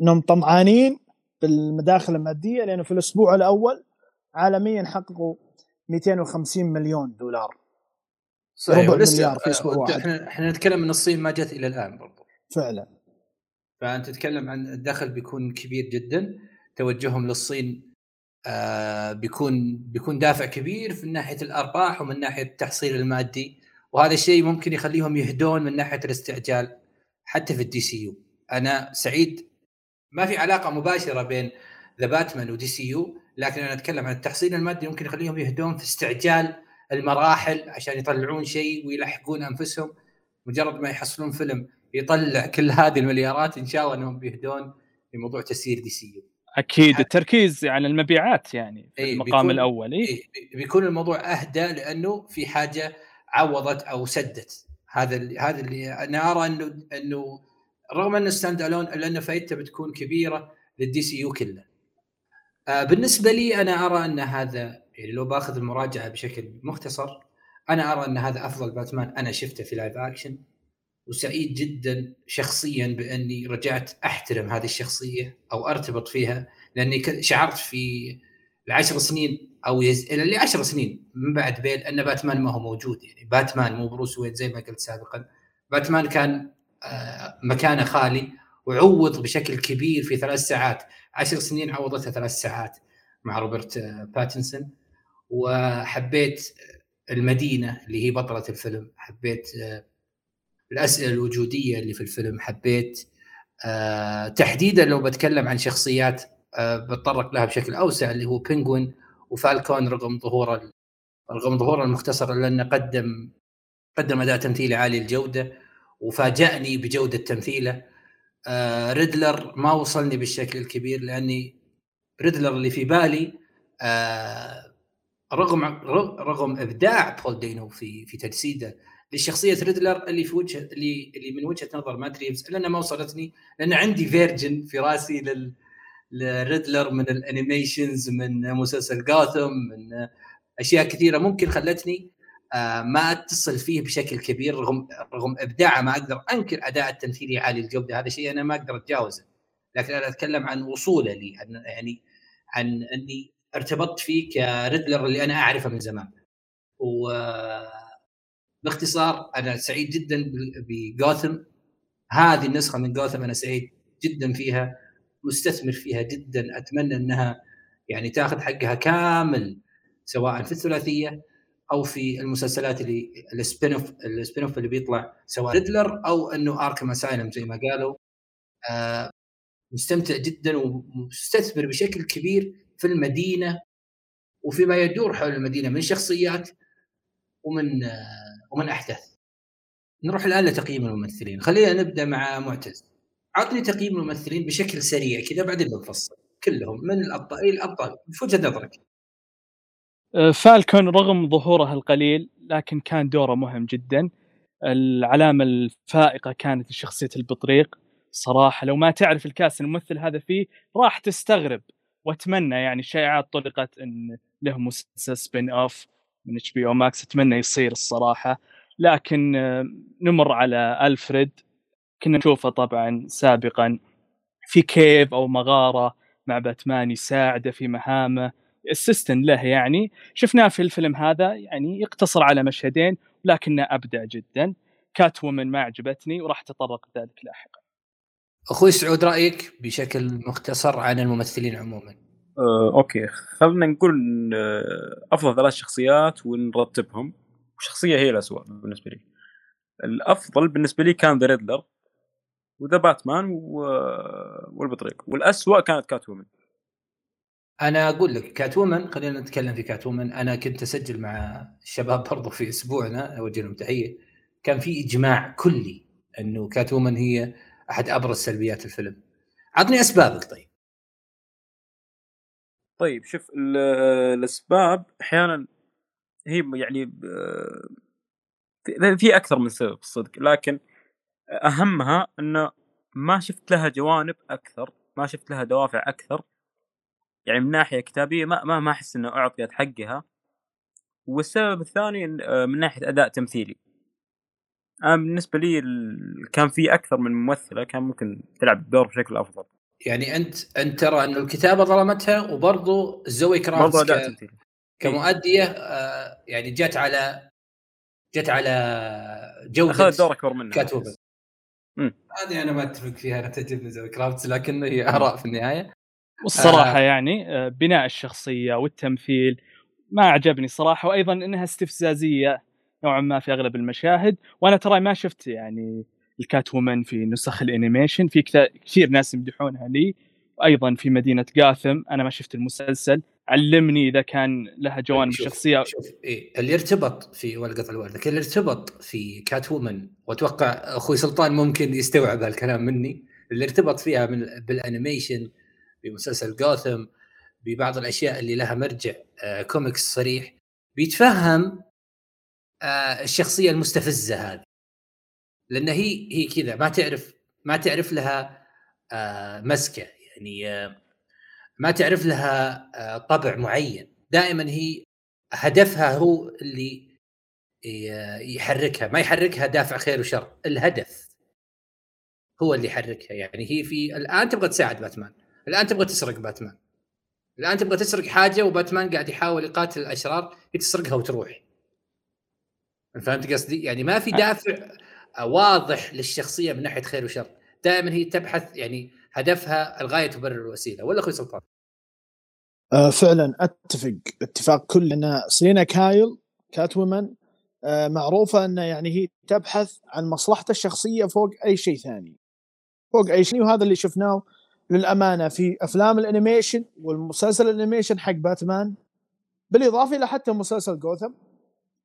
إنهم طمعانين بالمداخل المادية لأنه في الأسبوع الأول عالميا حققوا 250 مليون دولار. صحيح ربع مليار في أسبوع واحد. إحنا إحنا نتكلم من الصين ما جت إلى الآن برضو. فعلا. فانت تتكلم عن الدخل بيكون كبير جدا توجههم للصين آه بيكون بيكون دافع كبير من ناحية الأرباح ومن ناحية التحصيل المادي. وهذا الشيء ممكن يخليهم يهدون من ناحية الاستعجال حتى في ال DCU. أنا سعيد. ما في علاقة مباشرة بين The Batman و DCU لكن أنا أتكلم عن التحصيل المادي ممكن يخليهم يهدون في استعجال المراحل عشان يطلعون شيء ويلحقون أنفسهم. مجرد ما يحصلون فيلم يطلع كل هذه المليارات إن شاء الله إنهم بيهدون في موضوع تسيير DC أكيد التركيز على المبيعات يعني في أي المقام الأول إيه؟ بيكون الموضوع أهدى لأنه في حاجة عوضت أو سدت هذا اللي هذا اللي أنا أرى إنه إنه رغم إنه standalone إلا إنه فائدته بتكون كبيرة لل DCU كله. آه بالنسبة لي أنا أرى إن هذا يعني لو باخذ المراجعة بشكل مختصر أنا أرى إن هذا أفضل باتمان أنا شفته في live action وسعيد جدا شخصيا بأني رجعت أحترم هذه الشخصية أو أرتبط فيها لأني شعرت في العشر سنين أو يز... إلى عشر سنين من بعد بيل أن باتمان ما هو موجود. يعني باتمان مو بروس وين زي ما قلت سابقا. باتمان كان آه، مكانه خالي وعوض بشكل كبير في ثلاث ساعات. عشر سنين عوضتها ثلاث ساعات مع روبرت آه، باتنسون. وحبيت المدينة اللي هي بطلة الفيلم. حبيت آه، الأسئلة الوجودية اللي في الفيلم حبيت آه، تحديدا لو بتكلم عن شخصيات آه، بتطرق لها بشكل أوسع اللي هو بينجوين وفالكون رغم ظهور رغم ظهوره المختصر الا انه قدم قدم أداء تمثيلي عالي الجوده وفاجأني بجودة تمثيله. ريدلر ما وصلني بالشكل الكبير لأني ريدلر اللي في بالي رغم رغم إبداع بول دانو في في تجسيده لشخصية ريدلر اللي في وجه اللي اللي من وجهة نظر مات ريفز لأنها ما وصلتني لأن عندي version في رأسي لل لريدلر من ال animations من مسلسل جاثم من أشياء كثيرة ممكن خلتني آه، ما أتصل فيه بشكل كبير رغم رغم إبداعه ما أقدر أنكر أداء التمثيلي عالي الجودة هذا شيء أنا ما أقدر أتجاوزه. لكن أنا أتكلم عن وصوله لي يعني عن أني ارتبطت فيه كريدلر اللي أنا أعرفه من زمان. و باختصار أنا سعيد جدا بجوثم هذه النسخة من جوثم أنا سعيد جدا فيها مستثمر فيها جدا. أتمنى إنها يعني تأخذ حقها كامل سواء في الثلاثية أو في المسلسلات اللي ال spin-off ال spin اللي بيطلع سواء ريدلر أو إنه Arkham Asylum زي ما قالوا. آه مستمتع جدا ومستثمر بشكل كبير في المدينة وفيما يدور حول المدينة من شخصيات ومن ومن احداث. نروح الآن لتقييم الممثلين، خلينا نبدأ مع معتز. عطني تقييم الممثلين بشكل سريع كذا بعدين بنفصل كلهم من الأبطال إلى الأبطال في وجهة نظرك. أه، فالكون رغم ظهوره القليل لكن كان دوره مهم جدا. العلامة الفائقة كانت شخصيه البطريق صراحة لو ما تعرف ال cast الممثل هذا فيه راح تستغرب وأتمنى يعني الشائعات طلقت إن له مسلسل spin-off من HBO Max أتمنى يصير الصراحة. لكن آه، نمر على ألفريد. كنا نشوفه طبعا سابقا في كهف أو مغارة مع باتمان يساعده في مهامه. assistant له يعني. شفناه في الفيلم هذا يعني يقتصر على مشهدين لكنه أبدع جدا. Catwoman ما عجبتني وراح اتطرق ذلك لاحقا. أخوي سعود رأيك بشكل مختصر عن الممثلين عموما؟ آه، okay. خلينا نقول آه، أفضل ثلاث شخصيات ونرتبهم. وشخصيه هي الاسوء بالنسبة لي. الأفضل بالنسبة لي كان The Riddler و The Batman و... والبطريق. والاسوء كانت كات وومن أنا أقول لك Catwoman خلينا نتكلم في Catwoman أنا كنت أسجل مع الشباب برضو في أسبوعنا أوجه لهم تحية. كان في إجماع كلي إنه Catwoman هي أحد أبرز سلبيات الفيلم. عطني أسبابك طيب. طيب شوف الأسباب أحيانا هي يعني في أكثر من سبب الصدق لكن أهمها إنه ما شفت لها جوانب أكثر ما شفت لها دوافع أكثر. يعني من ناحية كتابية ما ما ما أحس إنه أعطيت حقها. والسبب الثاني من ناحية أداء تمثيلي. أنا بالنسبة لي كان في أكثر من ممثلة كان ممكن تلعب الدور بشكل أفضل. يعني أنت أنت ترى انه الكتابة ظلمتها وبرضه زوي كرافت برضو اداء تمثيلي كمؤدية آه يعني جت على جت على جودة أخذت دور أكبر منها. كاتوبا هذه أنا ما أتفق فيها أنا تعجبني زوي كرافت لكن هي آراء في النهاية. والصراحة آه. يعني آه، بناء الشخصية والتمثيل ما عجبني صراحة وأيضا إنها استفزازية نوعا ما في أغلب المشاهد وأنا ترى ما شفت يعني الكات وومن في نسخ الانيميشن. في كثير ناس يمدحونها لي. وأيضا في مدينة جاثم. أنا ما شفت المسلسل. علمني إذا كان لها جوانب شوف شخصية. شوف إيه اللي ارتبط في والقطع الوالده اللي ارتبط في كات وومن وأتوقع أخوي سلطان ممكن يستوعب هالكلام مني. اللي ارتبط فيها من بالانيميشن بمسلسل جوثم ببعض الأشياء اللي لها مرجع آه كوميكس صريح بيتفهم آه الشخصية المستفزة هذه. لأن هي هي كذا ما تعرف ما تعرف لها آه مسكة. يعني آه ما تعرف لها آه طبع معين. دائما هي هدفها هو اللي يحركها. ما يحركها دافع خير وشر. الهدف هو اللي يحركها. يعني هي في الآن تبغى تساعد باتمان. الآن تبغى تسرق باتمان. الآن تبغى تسرق حاجة وباتمان قاعد يحاول يقاتل الأشرار تسرقها وتروح. فهمت قصدي؟ يعني ما في دافع واضح للشخصية من ناحية خير وشر، دائما هي تبحث يعني هدفها الغاية تبرر الوسيلة، ولا أخوي سلطان؟ آه فعلا أتفق. اتفاق كل ان سيلينا كايل Catwoman آه معروفة انه يعني هي تبحث عن مصلحته الشخصية فوق أي شيء ثاني. فوق أي شيء وهذا اللي شفناه للأمانة في أفلام ال animation والمسلسل ال animation حق باتمان بالإضافة إلى حتى مسلسل جوثم.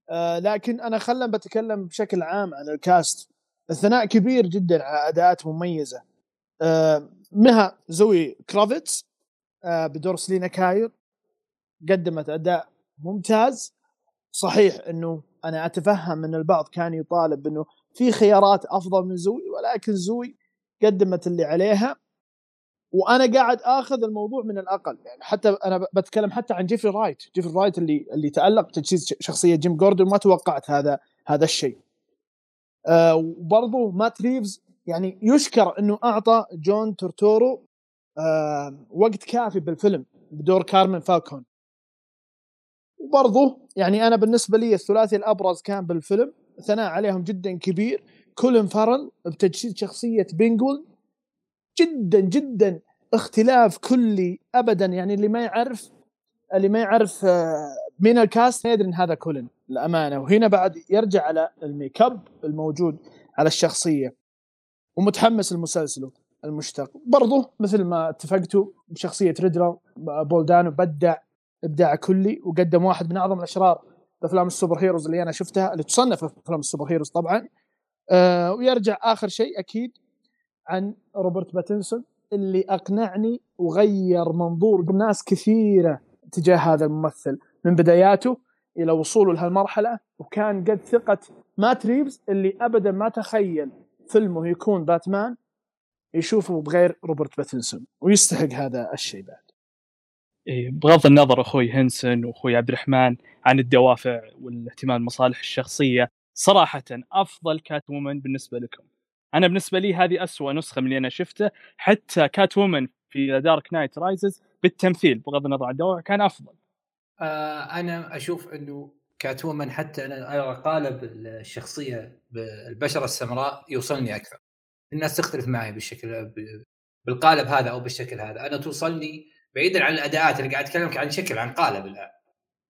آه لكن أنا خلنا بتكلم بشكل عام عن ال cast. الثناء كبير جدا على أداءات مميزة. آه منها زوي كرافيتس آه بدور سلينا كايل قدمت أداء ممتاز. صحيح إنه أنا أتفهم إن البعض كان يطالب إنه في خيارات أفضل من زوي ولكن زوي قدمت اللي عليها. وأنا قاعد آخذ الموضوع من الأقل. يعني حتى أنا بتكلم حتى عن جيفري رايت. جيفري رايت اللي اللي تألق بتجسيد شخصية جيم جوردن ما توقعت هذا هذا الشيء. آه وبرضه مات ريفز يعني يشكر إنه أعطى جون تورتورو آه وقت كافي بالفيلم بدور كارمين فالكون. وبرضه يعني أنا بالنسبة لي الثلاثي الأبرز كان بالفيلم ثناء عليهم جدا كبير. كولين فارل بتجسيد شخصية بينجوين جدا جدا اختلاف كلي ابدا. يعني اللي ما يعرف اللي ما يعرف آه، من ال cast ما يدري إن هذا كولن للأمانة وهنا بعد يرجع على الميك أب الموجود على الشخصية. ومتحمس لمسلسله المشتق. برضو مثل ما اتفقتوا بشخصية ريدلر بول دانو بدع إبداع كلي وقدم واحد من أعظم الأشرار بافلام ال superheroes اللي أنا شفتها اللي تصنف أفلام ال superheroes طبعا. آه ويرجع آخر شيء أكيد عن روبرت باتنسون اللي أقنعني وغير منظور ناس كثيرة تجاه هذا الممثل. من بداياته إلى وصوله لهالمرحلة وكان قد ثقة مات ريفز اللي ابدا ما تخيل فيلمه يكون باتمان يشوفه بغير روبرت باتنسون ويستحق هذا الشيء بعد. إيه بغض النظر أخوي هنسن وأخوي عبد الرحمن عن الدوافع والاهتمام بالمصالح الشخصية صراحة أفضل Catwoman بالنسبة لكم. أنا بالنسبة لي هذه أسوأ نسخة من اللي أنا شفته حتى Catwoman في Dark Knight Rises بالتمثيل بغض النظر عن الدوافع كان أفضل. آه أنا أشوف إنه Catwoman حتى أنا قالب الشخصية بالبشرة السمراء يوصلني أكثر. الناس تختلف معي بالشكل بالقالب هذا أو بالشكل هذا. أنا توصلني بعيدا عن الأداءات اللي قاعد أتكلم عن شكل عن قالب الآن.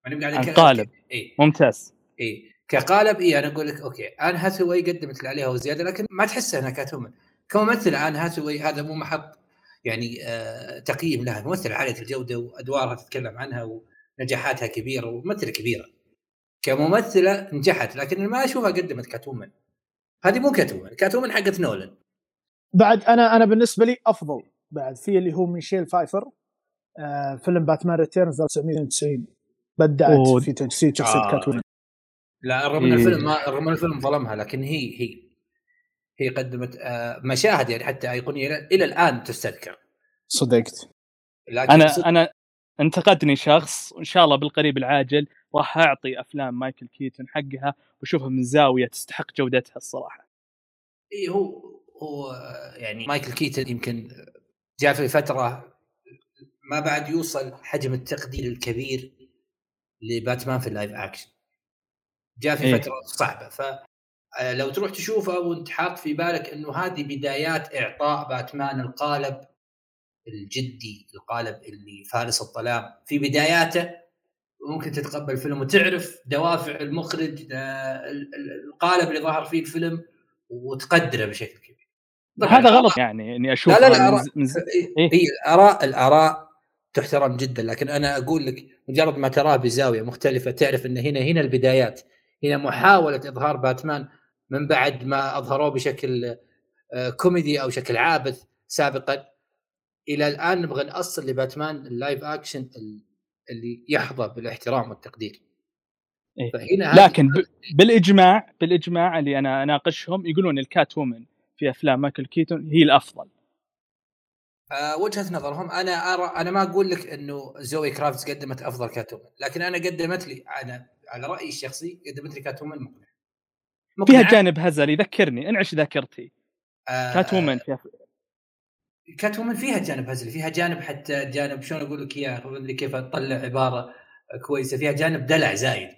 أنا قاعد عن قالب. اي ممتاز. اي كقالب اي أنا أقول لك okay آن هاثوي قدمت اللي عليها وزيادة لكن ما تحسها إنها Catwoman. كممثل آن هاثوي هذا مو محط يعني آه تقييم لها. ممثله عاليه الجودة وأدوارها تتكلم عنها ونجاحاتها كبيرة وممثلة كبيرة. كممثلة نجحت لكن ما أشوفها قدمت Catwoman. هذه مو Catwoman Catwoman حقت نولن بعد أنا أنا بالنسبة لي أفضل بعد في اللي هو ميشيل فايفر آه فيلم Batman Returns 1992 بدعت في تجسيد شخصية آه. Catwoman. لا رغم إن الفيلم ما رغم إن الفيلم ظلمها لكن هي هي هي قدمت آه مشاهد يعني حتى ايقونيه إلى الآن تستذكر صدقت لكن أنا صدق... أنا انتقدني شخص وان شاء الله بالقريب العاجل راح أعطي أفلام مايكل كيتون حقها وأشوفها من زاوية تستحق جودتها الصراحة. اي هو هو يعني مايكل كيتون يمكن جاء في فترة ما بعد يوصل حجم التقدير الكبير لباتمان في ال live action. جاء في إيه؟ فتره صعبة ف آه، تروح تشوفه وانت حاط في بالك إنه هذه بدايات إعطاء باتمان القالب الجدي القالب اللي فارس الظلام في بداياته ممكن تتقبل الفيلم وتعرف دوافع المخرج آه، القالب اللي ظهر فيه الفيلم وتقدره بشكل كبير هذا غلط يعني إني أشوف لا لا, لا من... من... إيه؟ هي الآراء الآراء تحترم جدا لكن أنا أقول لك مجرد ما تراه بزاوية مختلفة تعرف إن هنا هنا البدايات هنا محاولة إظهار باتمان من بعد ما أظهروه بشكل آه، كوميدي أو شكل عابث سابقا. إلى الآن نبغى نأصل لباتمان ال live action اللي يحظى بالاحترام والتقدير. إيه؟ فهنا لكن ب... بالإجماع بالإجماع اللي أنا أناقشهم يقولون ال Catwoman في أفلام مايكل كيتون هي الأفضل. أه وجهة نظرهم أنا أرى أنا ما أقول لك إنه زوي كرافيتز قدمت أفضل Catwoman لكن أنا قدمت لي أنا على رأيي الشخصي قدمت لي Catwoman مقنع. فيها جانب هزلي ذكرني انعش ذاكرتي. آه Catwoman فيها Catwoman فيها جانب هزلي فيها جانب حتى جانب شلون أقول لك إياه كيف اطلع عبارة كويسة فيها جانب دلع زايد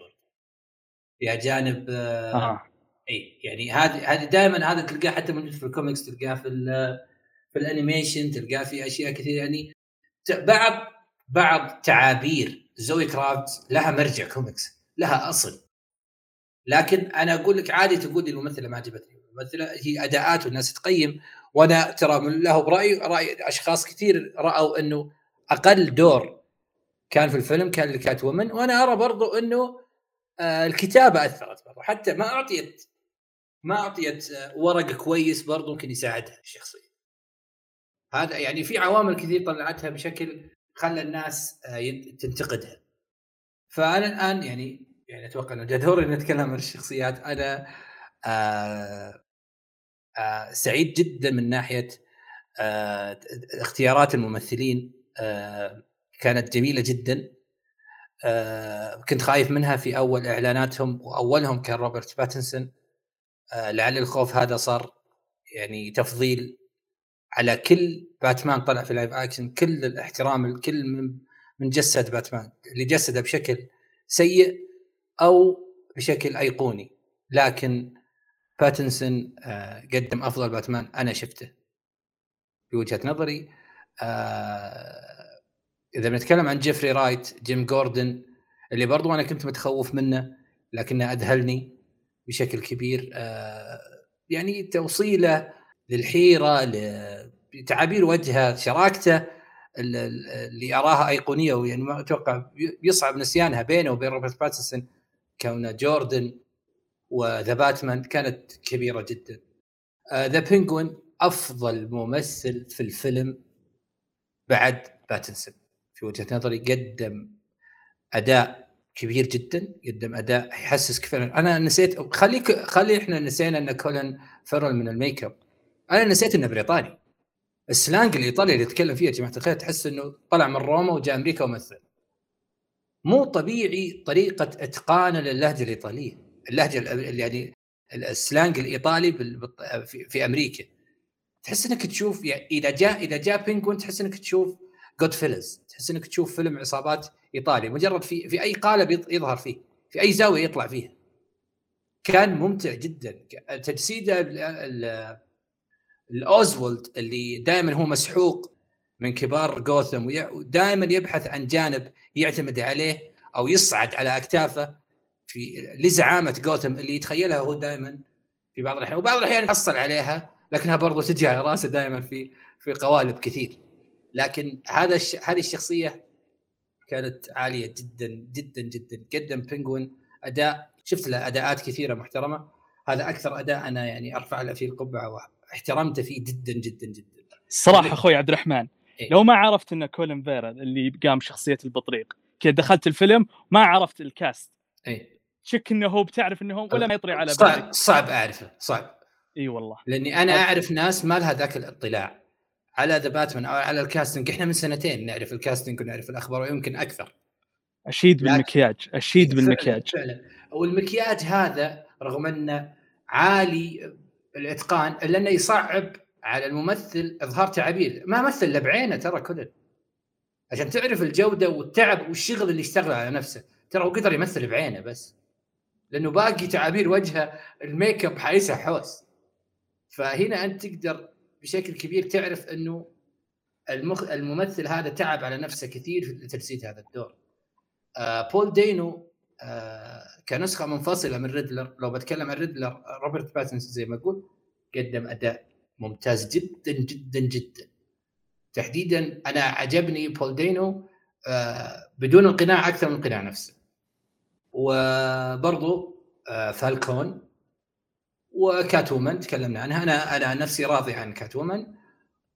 فيها جانب آه آه. إي يعني هذه هذه دائما هذا تلقاه حتى موجود في الكوميكس تلقاه في في ال animation تلقاه في أشياء كثير يعني. بعض بعض تعابير زوي كرافيتز لها مرجع كوميكس. لها أصل. لكن أنا أقول لك عادي تقول لي الممثلة ما عجبتني. الممثلة هي أداءات والناس تقيم وأنا ترى من له برأي رأي أشخاص كثير رأوا إنه أقل دور كان في الفيلم كان لكات وومن وأنا أرى برضو إنه آه الكتابة أثرت برضو. حتى ما أعطيت ما أعطيت آه ورق كويس برضو ممكن يساعدها الشخصيه هذا يعني في عوامل كثير طلعتها بشكل خلى الناس آه تنتقدها. فأنا الآن يعني يعني أتوقع إنه دوري نتكلم عن الشخصيات أنا آه آه سعيد جدا من ناحية آه اختيارات الممثلين آه كانت جميلة جدا آه كنت خايف منها في أول إعلاناتهم وأولهم كان روبرت باتنسون آه لعل الخوف هذا صار يعني تفضيل على كل باتمان طلع في live action كل الاحترام الكل من من جسد باتمان اللي جسده بشكل سيء أو بشكل أيقوني. لكن باتنسون آه، قدم أفضل باتمان أنا شفته. بوجهة نظري آه، إذا بنتكلم عن جيفري رايت جيم جوردن اللي برضو أنا كنت متخوف منه لكنه أذهلني بشكل كبير آه، يعني توصيله للحيرة لتعابير وجهه شراكته اللي اراها أيقونية ويعني ما أتوقع يصعب نسيانها بينه وبين روبرت باتنسون كونه جوردن و The Batman كانت كبيرة جدا. The uh, Penguin أفضل ممثل في الفيلم بعد باتنسون. في وجهة نظري قدم أداء كبير جدا قدم أداء يحسسك فعلا أنا نسيت خليك خلي إحنا نسينا إن كولن فيرل من ال make up أنا نسيت إنه بريطاني. ال slang الايطالي اللي يتكلم فيه يا جماعة الخير تحس إنه طلع من روما وجاء أمريكا ومثل. مو طبيعي طريقة إتقانه للهجة الإيطالية. اللهجة يعني ال slang الإيطالي في, أمريكا. تحس إنك تشوف يعني إذا جاء إذا جاء Penguin تحس إنك تشوف Goodfellas تحس إنك تشوف فيلم عصابات ايطالي مجرد في في أي قالب يظهر فيه. في أي زاوية يطلع فيها. كان ممتع جدا. تجسيده الأوزولد اللي دائما هو مسحوق من كبار جوثم ودائما يبحث عن جانب يعتمد عليه أو يصعد على أكتافه في لزعامة جوثم اللي يتخيلها هو دائما في بعض الأحيان وبعض الأحيان يحصل عليها لكنها برضو تجي على رأسه دائما في في قوالب كثير. لكن هذا الش... هذه الشخصية كانت عالية جدا جدا جدا. قدم بينجوين أداء شفت له أداءات كثيرة محترمة. هذا أكثر أداء أنا يعني أرفع له فيه القبعة واحترمته فيه جدا جدا جدا. الصراحه أخوي عبد الرحمن إيه؟ لو ما عرفت إن كولين فيرا اللي قام شخصيه البطريق كذا دخلت الفيلم ما عرفت الكاست. اي شك إنه هو بتعرف إنه هو ولا ما يطري على صعب صعب أعرفه صعب. إي والله. لأني أنا أعرف ناس ما لها ذاك الاطلاع. على The Batman أو على ال casting. إحنا من سنتين نعرف ال casting ونعرف الأخبار ويمكن أكثر. أشيد بالمكياج أشيد بالمكياج. فعلا. والمكياج هذا رغم إنه عالي الاتقان إلا أنه يصعب على الممثل إظهار تعابير. ما مثل إلا بعينه ترى كولن عشان تعرف الجودة والتعب والشغل اللي اشتغله على نفسه. ترى هو قدر يمثل بعينه بس. لأنه باقي تعابير وجهه ال make up حايسه حوس. فهنا أنت تقدر بشكل كبير تعرف إنه المخ... الممثل هذا تعب على نفسه كثير في تجسيد هذا الدور. آه بول دينو كنسخة منفصلة من ريدلر لو بتكلم عن ريدلر روبرت باتنسون زي ما أقول قدم أداء ممتاز جدا جدا جدا. تحديدا أنا عجبني بول دينو آه بدون القناع أكثر من القناع نفسه. وبرضو آه فالكون وكات وومن تكلمنا عنها. أنا أنا نفسي راضي عن كات وومن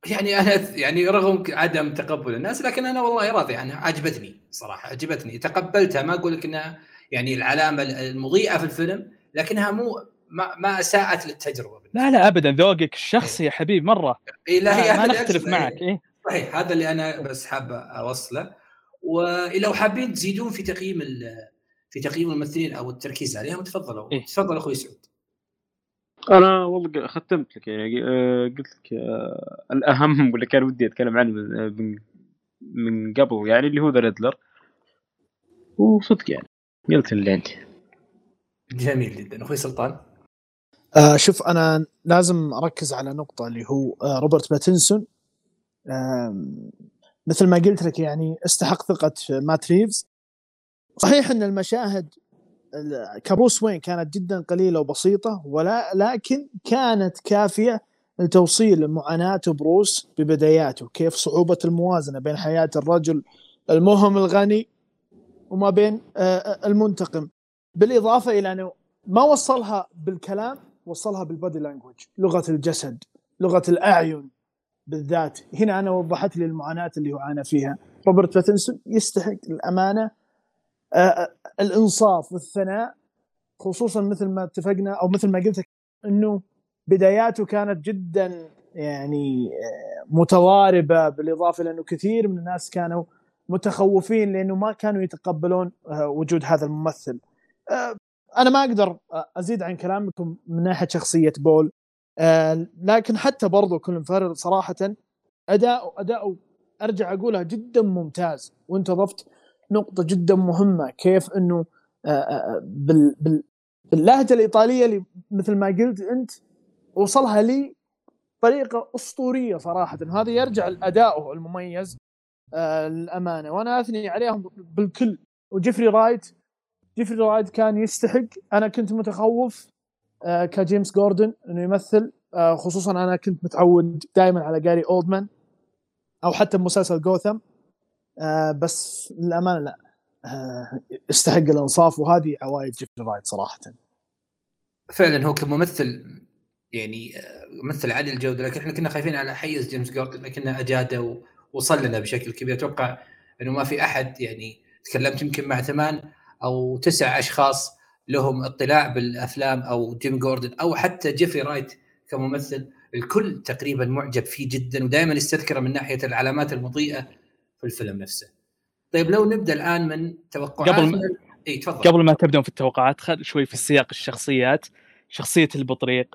يعني أنا يعني رغم عدم تقبل الناس لكن أنا والله راضي عنها. عجبتني صراحة عجبتني. تقبلتها ما أقول لك إنها يعني العلامة المضيئة في الفيلم لكنها مو ما, ما اساءت للتجربة لا لا ابدا. ذوقك الشخصي يا حبيب مرة. إيه لا هي ما نختلف معك إيه؟ صحيح هذا اللي أنا بس حاب أوصله. ولو حابين تزيدون في تقييم في تقييم الممثلين أو التركيز عليهم تفضلوا. إيه؟ تفضل أخوي سعود. أنا والله ختمت لك يعني آه، قلت لك آه، الأهم واللي كان ودي أتكلم عنه من من قبل يعني اللي هو The Riddler وصدق يعني. قلت اللي عندي جميل جدا. أخوي سلطان؟ آه شوف أنا لازم أركز على نقطة اللي هو آه روبرت باتنسون آه مثل ما قلت لك يعني استحق ثقة مات ريفز. صحيح أن المشاهد كبروس وين كانت جدا قليلة وبسيطة ولا لكن كانت كافية لتوصيل معاناه بروس ببداياته. كيف صعوبة الموازنة بين حياة الرجل المهم الغني وما بين آه، آه، المنتقم. بالإضافة إلى أنه ما وصلها بالكلام وصلها بال body language لغة الجسد لغة الأعين بالذات. هنا أنا وضحت لي المعاناة اللي هو عانى فيها. روبرت باتنسون يستحق الأمانة آه، الإنصاف والثناء خصوصا مثل ما اتفقنا أو مثل ما قلت أنه بداياته كانت جدا يعني متضاربة بالإضافة لأنه كثير من الناس كانوا متخوفين لأنه ما كانوا يتقبلون آه، وجود هذا الممثل. آه، أنا ما أقدر أزيد عن كلامكم من ناحية شخصية بول. لكن حتى برضو كل فرد صراحة أداء أداء أرجع أقولها جدا ممتاز. وأنت ضفت نقطة جدا مهمة كيف إنه آه، آه، آه، بال بال باللهجة الإيطالية اللي مثل ما قلت أنت وصلها لي طريقة أسطورية صراحة. هذا يرجع لادائه المميز. للأمانة. وأنا أثني عليهم بالكل. وجيفري رايت جيفري رايت كان يستحق. أنا كنت متخوف كجيمس جوردن إنه يمثل. خصوصا أنا كنت متعود دائما على جاري أولدمان أو حتى بمسلسل جوثم. آه بس للأمانة لا. آه يستحق الإنصاف. وهذه عوائد جيفري رايت صراحة. فعلا هو كممثل يعني آه، ممثل عالي الجوده لكن إحنا كنا خايفين على حيز جيمس جوردن. لكنه أجاده ووصل لنا بشكل كبير. أتوقع إنه ما في أحد يعني تكلمت يمكن مع ثمان أو تسع أشخاص لهم اطلاع بالأفلام أو جيم جوردن أو حتى جيفري رايت كممثل. الكل تقريبا معجب فيه جدا ودائما يستذكره من ناحية العلامات المضيئة في الفيلم نفسه. طيب لو نبدأ الآن من توقعات قبل ما إي تفضل. قبل ما تبدون في التوقعات خل شوي في السياق الشخصيات. شخصية البطريق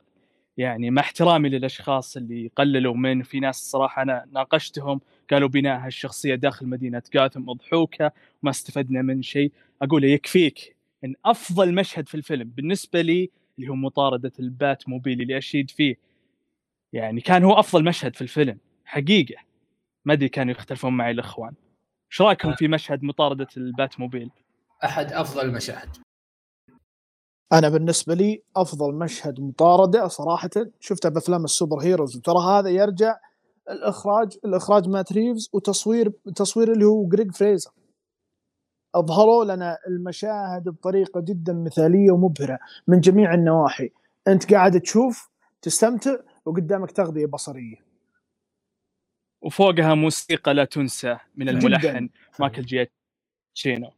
يعني مع احترامي للأشخاص اللي قللوا منه في ناس صراحة أنا ناقشتهم قالوا بناء هالشخصيه داخل مدينة جاثم مضحوكه وما استفدنا من شيء. أقول يكفيك إن أفضل مشهد في الفيلم بالنسبة لي اللي هو مطاردة البات موبيل اللي أشيد فيه. يعني كان هو أفضل مشهد في الفيلم حقيقة. ما أدري كانوا يختلفون معي الإخوان. إيش رأيكم في مشهد مطاردة البات موبيل؟ أحد أفضل المشاهد. أنا بالنسبة لي أفضل مشهد مطاردة صراحة شفتها بأفلام ال superheroes وترى هذا يرجع الإخراج الإخراج مات ريفز وتصوير تصوير اللي هو جريج فريزر. أظهروا لنا المشاهد بطريقة جدا مثالية ومبهرة من جميع النواحي. أنت قاعد تشوف تستمتع وقدامك تغذية بصرية. وفوقها موسيقى لا تنسى من. الملحن مايكل جياتشينو.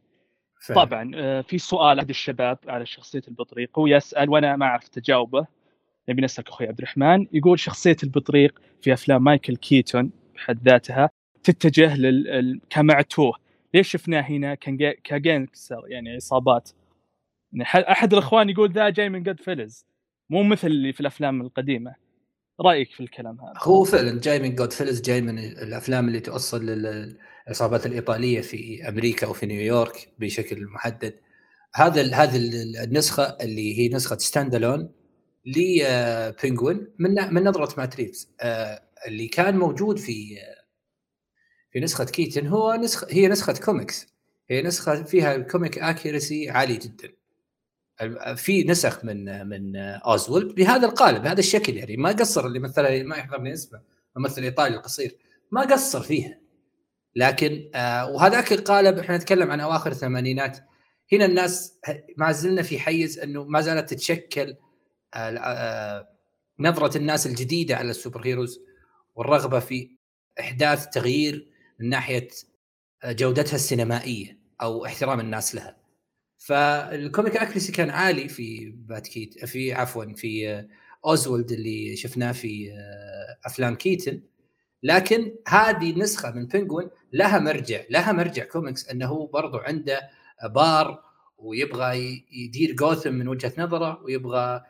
طبعا آه، في سؤال أحد الشباب على شخصيه البطريق هو يسأل وأنا ما أعرف أجاوبه. نبي نسألك أخوي عبد الرحمن يقول شخصية البطريق في أفلام مايكل كيتون بحد ذاتها تتجه لل كمعتوه ليش شفناه هنا؟ ك gangster يعني عصابات. يعني أحد الإخوان يقول ذا جاي من Goodfellas مو مثل اللي في الأفلام القديمة. رأيك في الكلام هذا؟ هو فعلا جاي من Goodfellas جاي من الأفلام اللي توصل للعصابات الإيطالية في أمريكا وفي نيويورك بشكل محدد. هذا هذه ال- النسخة اللي هي نسخة stand alone ل Penguin من من نظرة مات ريفز آه، اللي كان موجود في في نسخة كيتن هو نسخه هي نسخة كوميكس هي نسخة فيها ال comic accuracy عالي جدا. في نسخ من من اوزولد بهذا القالب بهذا الشكل يعني. ما قصر اللي مثلها ما يحضرني اسمه الممثل الايطالي القصير ما قصر فيها. لكن آه وهذاك القالب إحنا نتكلم عن أواخر الثمانينات. هنا الناس ما زلنا في حيز إنه ما زالت تتشكل آه نظرة الناس الجديدة على ال superheroes والرغبة في إحداث تغيير من ناحية آه، جودتها السينمائية أو احترام الناس لها. فال comic accuracy كان عالي في بات كيت في عفوا في آه، أوزولد اللي شفناه في أفلام كيتن لكن هذه نسخه من Penguin لها مرجع لها مرجع كوميكس هو برضو عنده بار ويبغى يدير جوثم من وجهة نظره ويبغى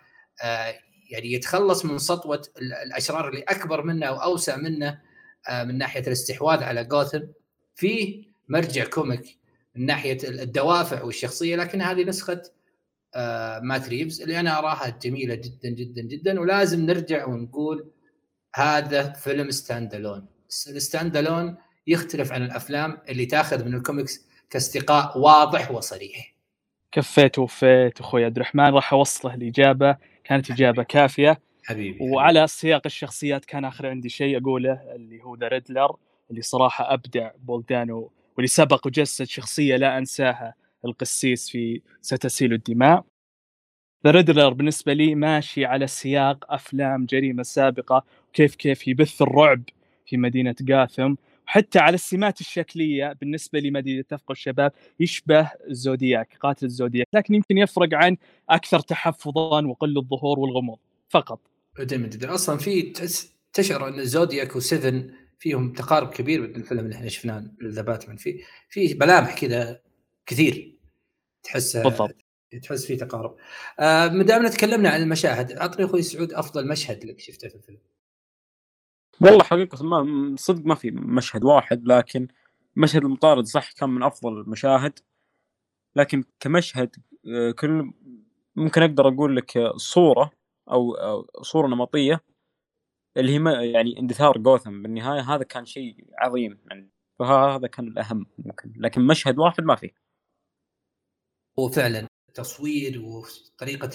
يعني يتخلص من سطوة ال- الأشرار اللي أكبر منه أو أوسع منه آه، من ناحية الاستحواذ على جوثم. فيه مرجع comic من ناحية الدوافع والشخصية لكن هذه نسخة آه، مات ريفز اللي أنا أراها جميلة جدا جدا جدا. ولازم نرجع ونقول هذا فيلم stand alone ال stand alone يختلف عن الأفلام اللي تاخذ من الكوميكس كاستقاء واضح وصريح. كفيت ووفيت أخوي عبد الرحمن راح أوصله الإجابة. كانت إجابة كافية. حبيبي وعلى سياق الشخصيات كان آخر عندي شيء أقوله اللي هو The Riddler اللي صراحة أبدع بول دانو واللي سبق وجسد شخصية لا أنساها القسيس في ستسيل الدماء. The Riddler بالنسبة لي ماشي على سياق أفلام جريمة سابقة وكيف كيف يبث الرعب في مدينة جوثم وحتى على السمات الشكلية بالنسبة إذا اتفقوا الشباب يشبه الزودياك قاتل الزودياك لكن يمكن يفرق عن أكثر تحفظا وقل الظهور والغموض فقط. جميل جدا أصلا في تشعر أن زودياك و7 فيهم تقارب كبير من الفيلم اللي إحنا شفناه The Batman في في ملامح كذا كثير تحس بالضبط. تحس في تقارب. آه ما دامنا تكلمنا عن المشاهد أعطني أخوي سعود أفضل مشهد لك شفته في الفيلم. والله حقيقة ما صدق ما في مشهد واحد لكن مشهد المطارد صح كان من أفضل المشاهد. لكن كمشهد آه، كل ممكن أقدر أقول لك صورة أو صورة نمطية اللي هي يعني اندثار جوثم. بالنهاية هذا كان شيء عظيم يعني فهذا كان الأهم ممكن. لكن مشهد واحد ما فيه هو فعلا تصوير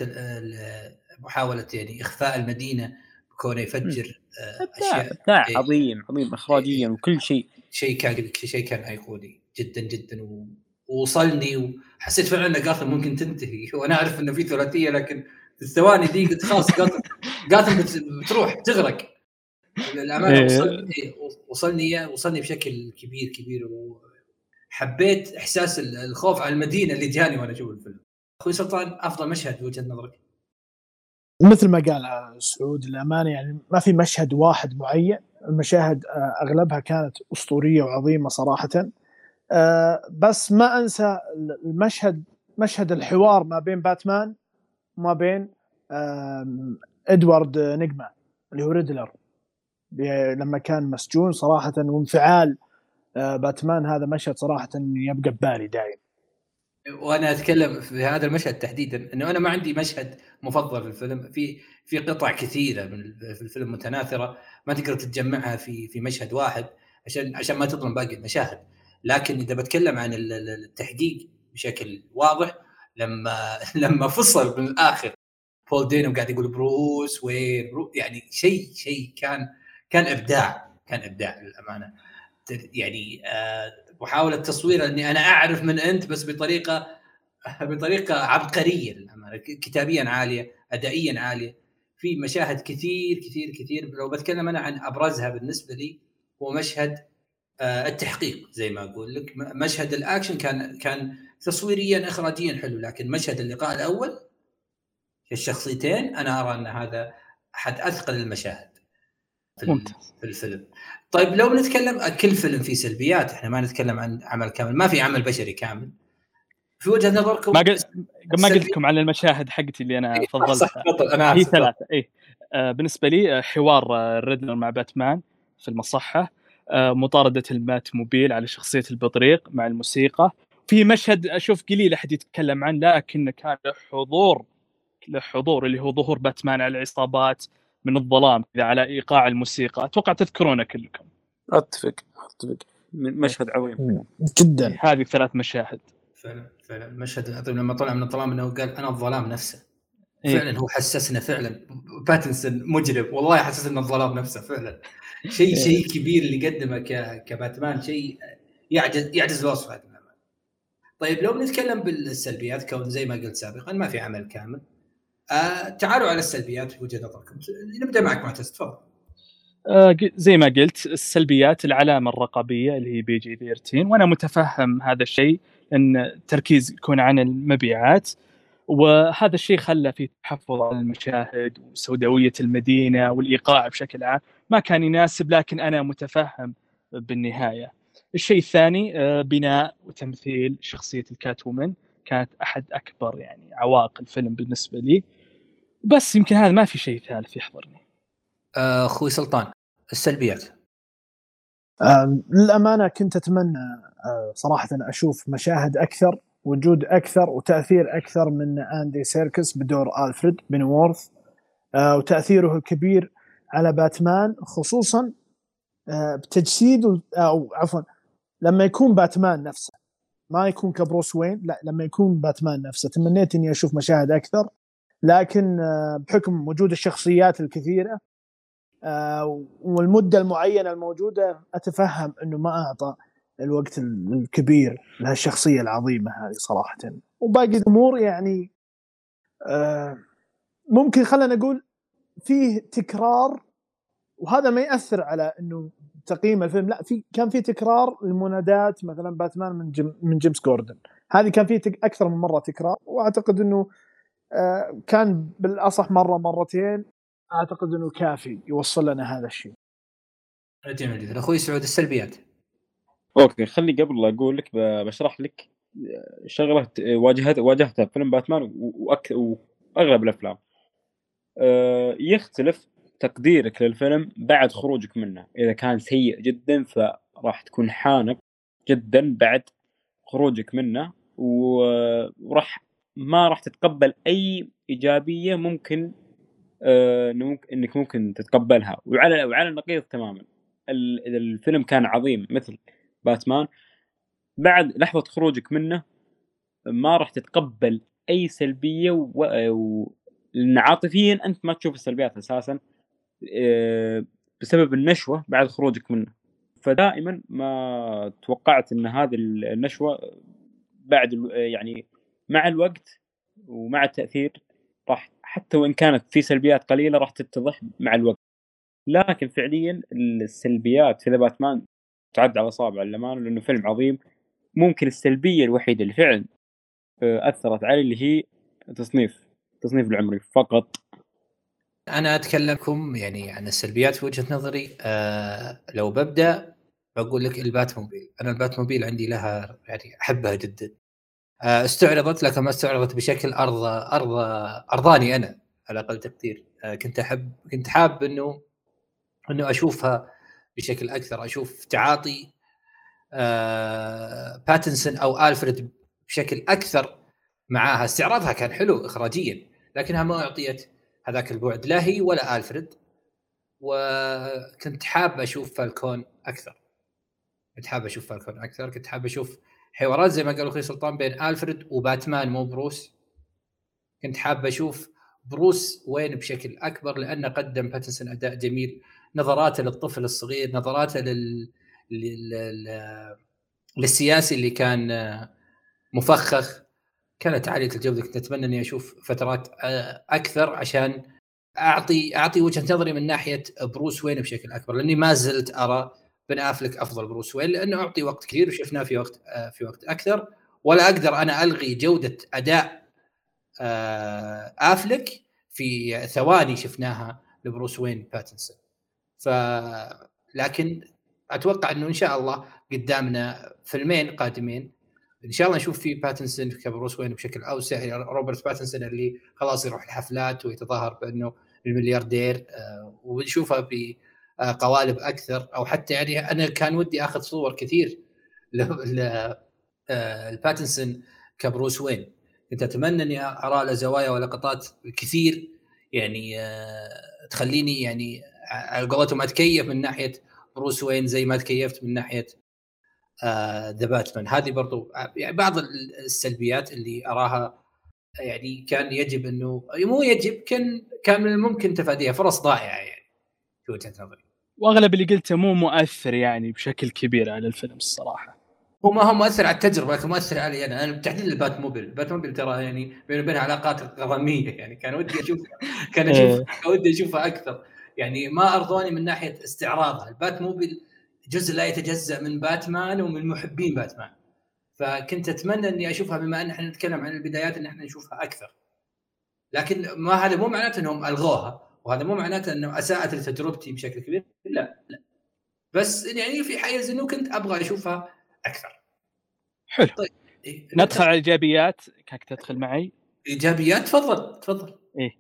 ال- محاولة يعني إخفاء المدينة كونه يفجر آه، إبداع أشياء. إبداع. عظيم عظيم اخراجيا وكل شيء. شيء كان شيء كان ايقوني جدا جدا و- ووصلني وحسيت فعلا إن جاثم ممكن تنتهي. وأنا أعرف إنه في ثلاثية لكن في الثواني دي قلت خلاص جاثم جاثم بت- بتروح تغرق. الامانه إيه. وصل وصلني إياه- وصلني بشكل كبير كبير وحبيت إحساس ال- الخوف على المدينة اللي جاني وأنا أشوف الفيلم. أخوي سلطان أفضل مشهد بوجهة نظرك؟ مثل ما قال سعود الأمانة يعني ما في مشهد واحد معين المشاهد آه، أغلبها كانت أسطورية وعظيمة صراحة. آه، بس ما أنسى المشهد مشهد الحوار ما بين باتمان وما بين إدوارد نجما اللي هو ريدلر. لما كان مسجون صراحة وانفعال آه، باتمان هذا مشهد صراحة يبقى ببالي دائما. وأنا أتكلم في هذا المشهد تحديدا إنه أنا ما عندي مشهد مفضل في الفيلم في في قطع كثيرة من في الفيلم متناثرة ما تقدر تتجمعها في في مشهد واحد عشان عشان ما تظلم باقي المشاهد. لكن إذا بتكلم عن التحقيق بشكل واضح لما لما فصل من الآخر بول دانو قاعد يقول بروس وين برو يعني شيء شيء كان كان إبداع كان إبداع للأمانة. يعني آه محاوله تصوير إني أنا أعرف من أنت بس بطريقة بطريقة عبقرية للأمانة كتابيا عالية ادائيا عالية. في مشاهد كثير كثير كثير. لو بتكلم أنا عن أبرزها بالنسبة لي هو مشهد آه التحقيق زي ما أقول لك. مشهد الأكشن كان كان تصويريا اخراجيا حلو. لكن مشهد اللقاء الأول الشخصيتين أنا أرى أن هذا أحد أثقل المشاهد. في, ممتاز. في الفيلم. طيب لو نتكلم كل فيلم فيه سلبيات إحنا ما نتكلم عن عمل كامل ما في عمل بشري كامل. في وجهة نظركم ما قلت ما قلت لكم على المشاهد حقتي اللي أنا إيه فضلتها. أنا هي ثلاثة. اي آه بالنسبة لي آه حوار آه ريدلر مع باتمان في المصحة آه مطاردة المات موبيل على شخصية البطريق مع الموسيقى. في مشهد أشوف قليل أحد يتكلم عنه لكن كان له حضور له حضور اللي هو ظهور باتمان على العصابات. من الظلام كذا على إيقاع الموسيقى. أتوقع تذكرونه كلكم. أتفق أتفق. مشهد عظيم. جدا. هذه ثلاث مشاهد. فعلا فعلا. المشهد لما طلع من الظلام إنه قال أنا الظلام نفسه. إيه؟ فعلا هو حسسنا فعلا. باتنسون مجرم. والله حسسنا الظلام نفسه فعلا. شيء إيه. شيء كبير اللي قدمه كباتمان. شيء يعجز يعجز الوصف طيب لو بنتكلم بالسلبيات كون زي ما قلت سابقا ما في عمل كامل. آه تعالوا على السلبيات وجهة نظركم. نبدأ معك معتز تفضل. آه زي ما قلت السلبيات العلامة الرقابية اللي هي بي جي 13 وأنا متفهم هذا الشيء ان التركيز يكون عن المبيعات وهذا الشيء خلى في تحفظ على المشاهد وسوداوية المدينة والإيقاع بشكل عام. ما كان يناسب لكن أنا متفهم بالنهاية. الشيء الثاني آه، بناء وتمثيل شخصية الكات وومن كانت أحد أكبر يعني عوائق الفيلم بالنسبة لي. بس يمكن هذا ما في شيء ثالث يحضرني. آه، أخوي سلطان السلبيات. آه للأمانة كنت أتمنى آه صراحة أشوف مشاهد أكثر وجود أكثر وتأثير أكثر من أندي سيركس بدور ألفريد بنورث آه وتأثيره الكبير على باتمان خصوصا آه بتجسيد أو عفوا لما يكون باتمان نفسه. ما يكون كبروس وين لا لما يكون باتمان نفسه. تمنيت إني أشوف مشاهد أكثر. لكن آه، بحكم وجود الشخصيات الكثيرة آه، والمدة المعينة الموجودة أتفهم إنه ما أعطى الوقت الكبير لهالشخصية العظيمة هذه صراحة. وباقي الأمور يعني آه، ممكن خلينا نقول فيه تكرار وهذا ما يأثر على إنه تقييم الفيلم لا في كان في تكرار المنادات مثلا باتمان من جيم من جيمس جوردن. هذه كان في أكثر من مرة تكرار وأعتقد إنه كان بالأصح مرة مرتين أعتقد إنه كافي يوصل لنا هذا الشيء. جميل جدا أخوي سعود السلبيات. أوكي خلي قبل أقول لك بشرح لك شغلة واجهت واجهتها في فيلم باتمان وأك... وأغلب الأفلام. أه يختلف تقديرك للفيلم بعد خروجك منه إذا كان سيء جدا فراح تكون حانق جدا بعد خروجك منه وراح ما راح تتقبل أي إيجابية ممكن آه إنك ممكن تتقبلها. وعلى وعلى النقيض تماما. إذا الفيلم كان عظيم مثل باتمان بعد لحظة خروجك منه ما راح تتقبل أي سلبية و... و... لأن عاطفيا أنت ما تشوف السلبيات أساسا آه، بسبب النشوة بعد خروجك منه. فدائما ما توقعت إن هذه النشوة بعد يعني مع الوقت ومع التأثير راح حتى وإن كانت في سلبيات قليلة راح تتضح مع الوقت. لكن فعليا السلبيات في ذا باتمان تعد على اصابع الامانه لأنه فيلم عظيم. ممكن السلبية الوحيدة اللي فعلا آه، أثرت علي اللي هي تصنيف تصنيف العمري فقط. أنا أتكلمكم يعني عن السلبيات في وجهة نظري. آه لو ببدأ بقول لك البات موبيل أنا البات موبيل عندي لها يعني أحبها جدا. استعرضت لكن ما استعرضت بشكل أرض أرض أرضاني أنا على أقل تقدير. آه كنت أحب كنت حاب إنه إنه أشوفها بشكل أكثر أشوف تعاطي آه باتنسون أو ألفريد بشكل أكثر معاها. استعراضها كان حلو اخراجيا لكنها ما أعطيت هذاك البعد لا هي ولا ألفريد. وكنت حاب أشوف فالكون أكثر. كنت حاب أشوف فالكون أكثر كنت حاب أشوف حوارات زي ما قال أخوي سلطان بين ألفريد وباتمان مو بروس. كنت حاب أشوف بروس وين بشكل أكبر لأنه قدم باتنسون أداء جميل. نظراته للطفل الصغير نظراته لل... لل... للسياسي اللي كان مفخخ. كانت عالية الجودة. كنت أتمنى إني أشوف فترات أكثر عشان أعطي أعطي وجهة نظري من ناحية بروس وين بشكل أكبر لأني ما زلت أرى بن أفلك أفضل بروس وين؟ لأنه أعطي وقت كثير وشفناه في وقت في وقت أكثر. ولا أقدر أنا ألغي جودة أداء أفلك في ثواني شفناها لبروس وين باتنسون. ف لكن أتوقع إنه إن شاء الله قدامنا فيلمين قادمين. إن شاء الله نشوف في باتنسون كبروس وين بشكل أوسع. روبرت باتنسون اللي خلاص يروح الحفلات ويتظاهر بأنه الملياردير ونشوفه بقوالب أكثر أو حتى يعني أنا كان ودي آخذ صور كثير لباتنسون كبروس وين. كنت أتمنى أني أرى له زوايا ولقطات كثير يعني تخليني يعني على قولتهم أتكيف من ناحية بروس وين زي ما تكيفت من ناحية ذا باتمان هذه برضو يعني بعض السلبيات اللي أراها يعني كان يجب أنه مو يجب كان كان من الممكن تفاديها فرص ضائعة يعني في وجهة نظري. وأغلب اللي قلته مو مؤثر يعني بشكل كبير على الفيلم الصراحة. هو ما هو مؤثر على التجربة لكن مؤثر علي أنا أنا بالتحديد البات موبيل البات موبيل ترى يعني بينه وبين علاقات غراميه يعني. كان ودي أشوف كان أشوف كان ودي أشوفها أكثر. يعني ما أرضوني من ناحية استعراضها. البات موبيل جزء لا يتجزأ من باتمان ومن محبين باتمان. فكنت أتمنى إني أشوفها بما إن إحنا نتكلم عن البدايات إن إحنا نشوفها أكثر. لكن ما هذا مو معناته إنهم ألغوها. وهذا مو معناته إنه أساءت لتجربتي بشكل كبير. لا لا. بس يعني في حيز انه كنت أبغى أشوفها أكثر. حلو. طيب إيه؟ ندخل على الإيجابيات. كيف تدخل معي. إيجابيات؟ تفضل تفضل. إيه.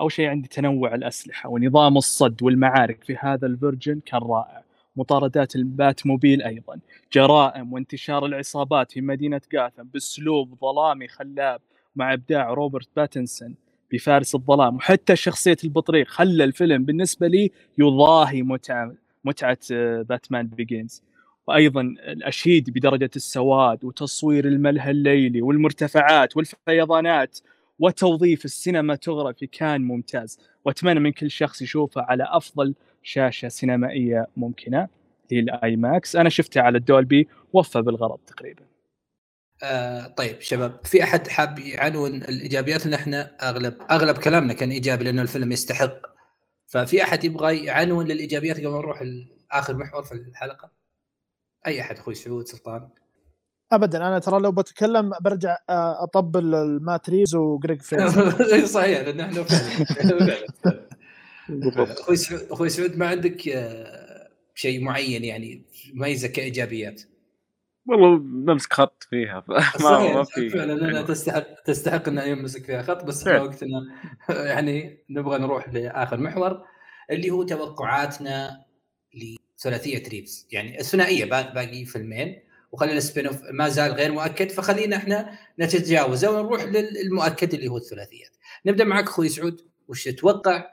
أول شيء عندي تنوع الأسلحة ونظام الصد والمعارك في هذا الفيرجن كان رائع. مطاردات البات موبيل أيضا. جرائم وانتشار العصابات في مدينة جاثم بأسلوب ظلامي خلاب مع إبداع روبرت باتنسون. بفارس الظلام. وحتى شخصية البطريق خلى الفيلم بالنسبة لي يضاهي متعة متعه باتمان بيجينز. وأيضا الاشيد بدرجة السواد وتصوير الملهى الليلي والمرتفعات والفيضانات وتوظيف ال cinematography كان ممتاز. وأتمنى من كل شخص يشوفه على أفضل شاشة سينمائية ممكنة اللي هي ال IMAX. أنا شفتها على ال Dolby وفى بالغرض تقريبا. آه طيب شباب في أحد حاب يعنون الإيجابيات؟ ان إحنا أغلب أغلب كلامنا كان إيجابي لأنه الفيلم يستحق. ففي أحد يبغى يعنون للإيجابيات قبل ما نروح لآخر محور في الحلقة؟ أي أحد أخوي سعود سلطان؟ ابدا. أنا ترى لو بتكلم برجع أطبل لمات ريفز وجريج فريزر صحيح لأن إحنا فعلا أخوي سعود أخوي سعود ما عندك شيء معين يعني ميزه كإيجابيات؟ والله بمسك خط فيها ما ما في فعلا أنا تستحق تستحق ان يمسك فيها خط بس إحنا وقتنا يعني نبغى نروح لآخر محور اللي هو توقعاتنا لثلاثية ريفز يعني الثنائية باقي فيلمين وخلينا ال spin-off ما زال غير مؤكد فخلينا إحنا نتجاوزه ونروح للمؤكد اللي هو الثلاثيات. نبدأ معك أخوي سعود وش تتوقع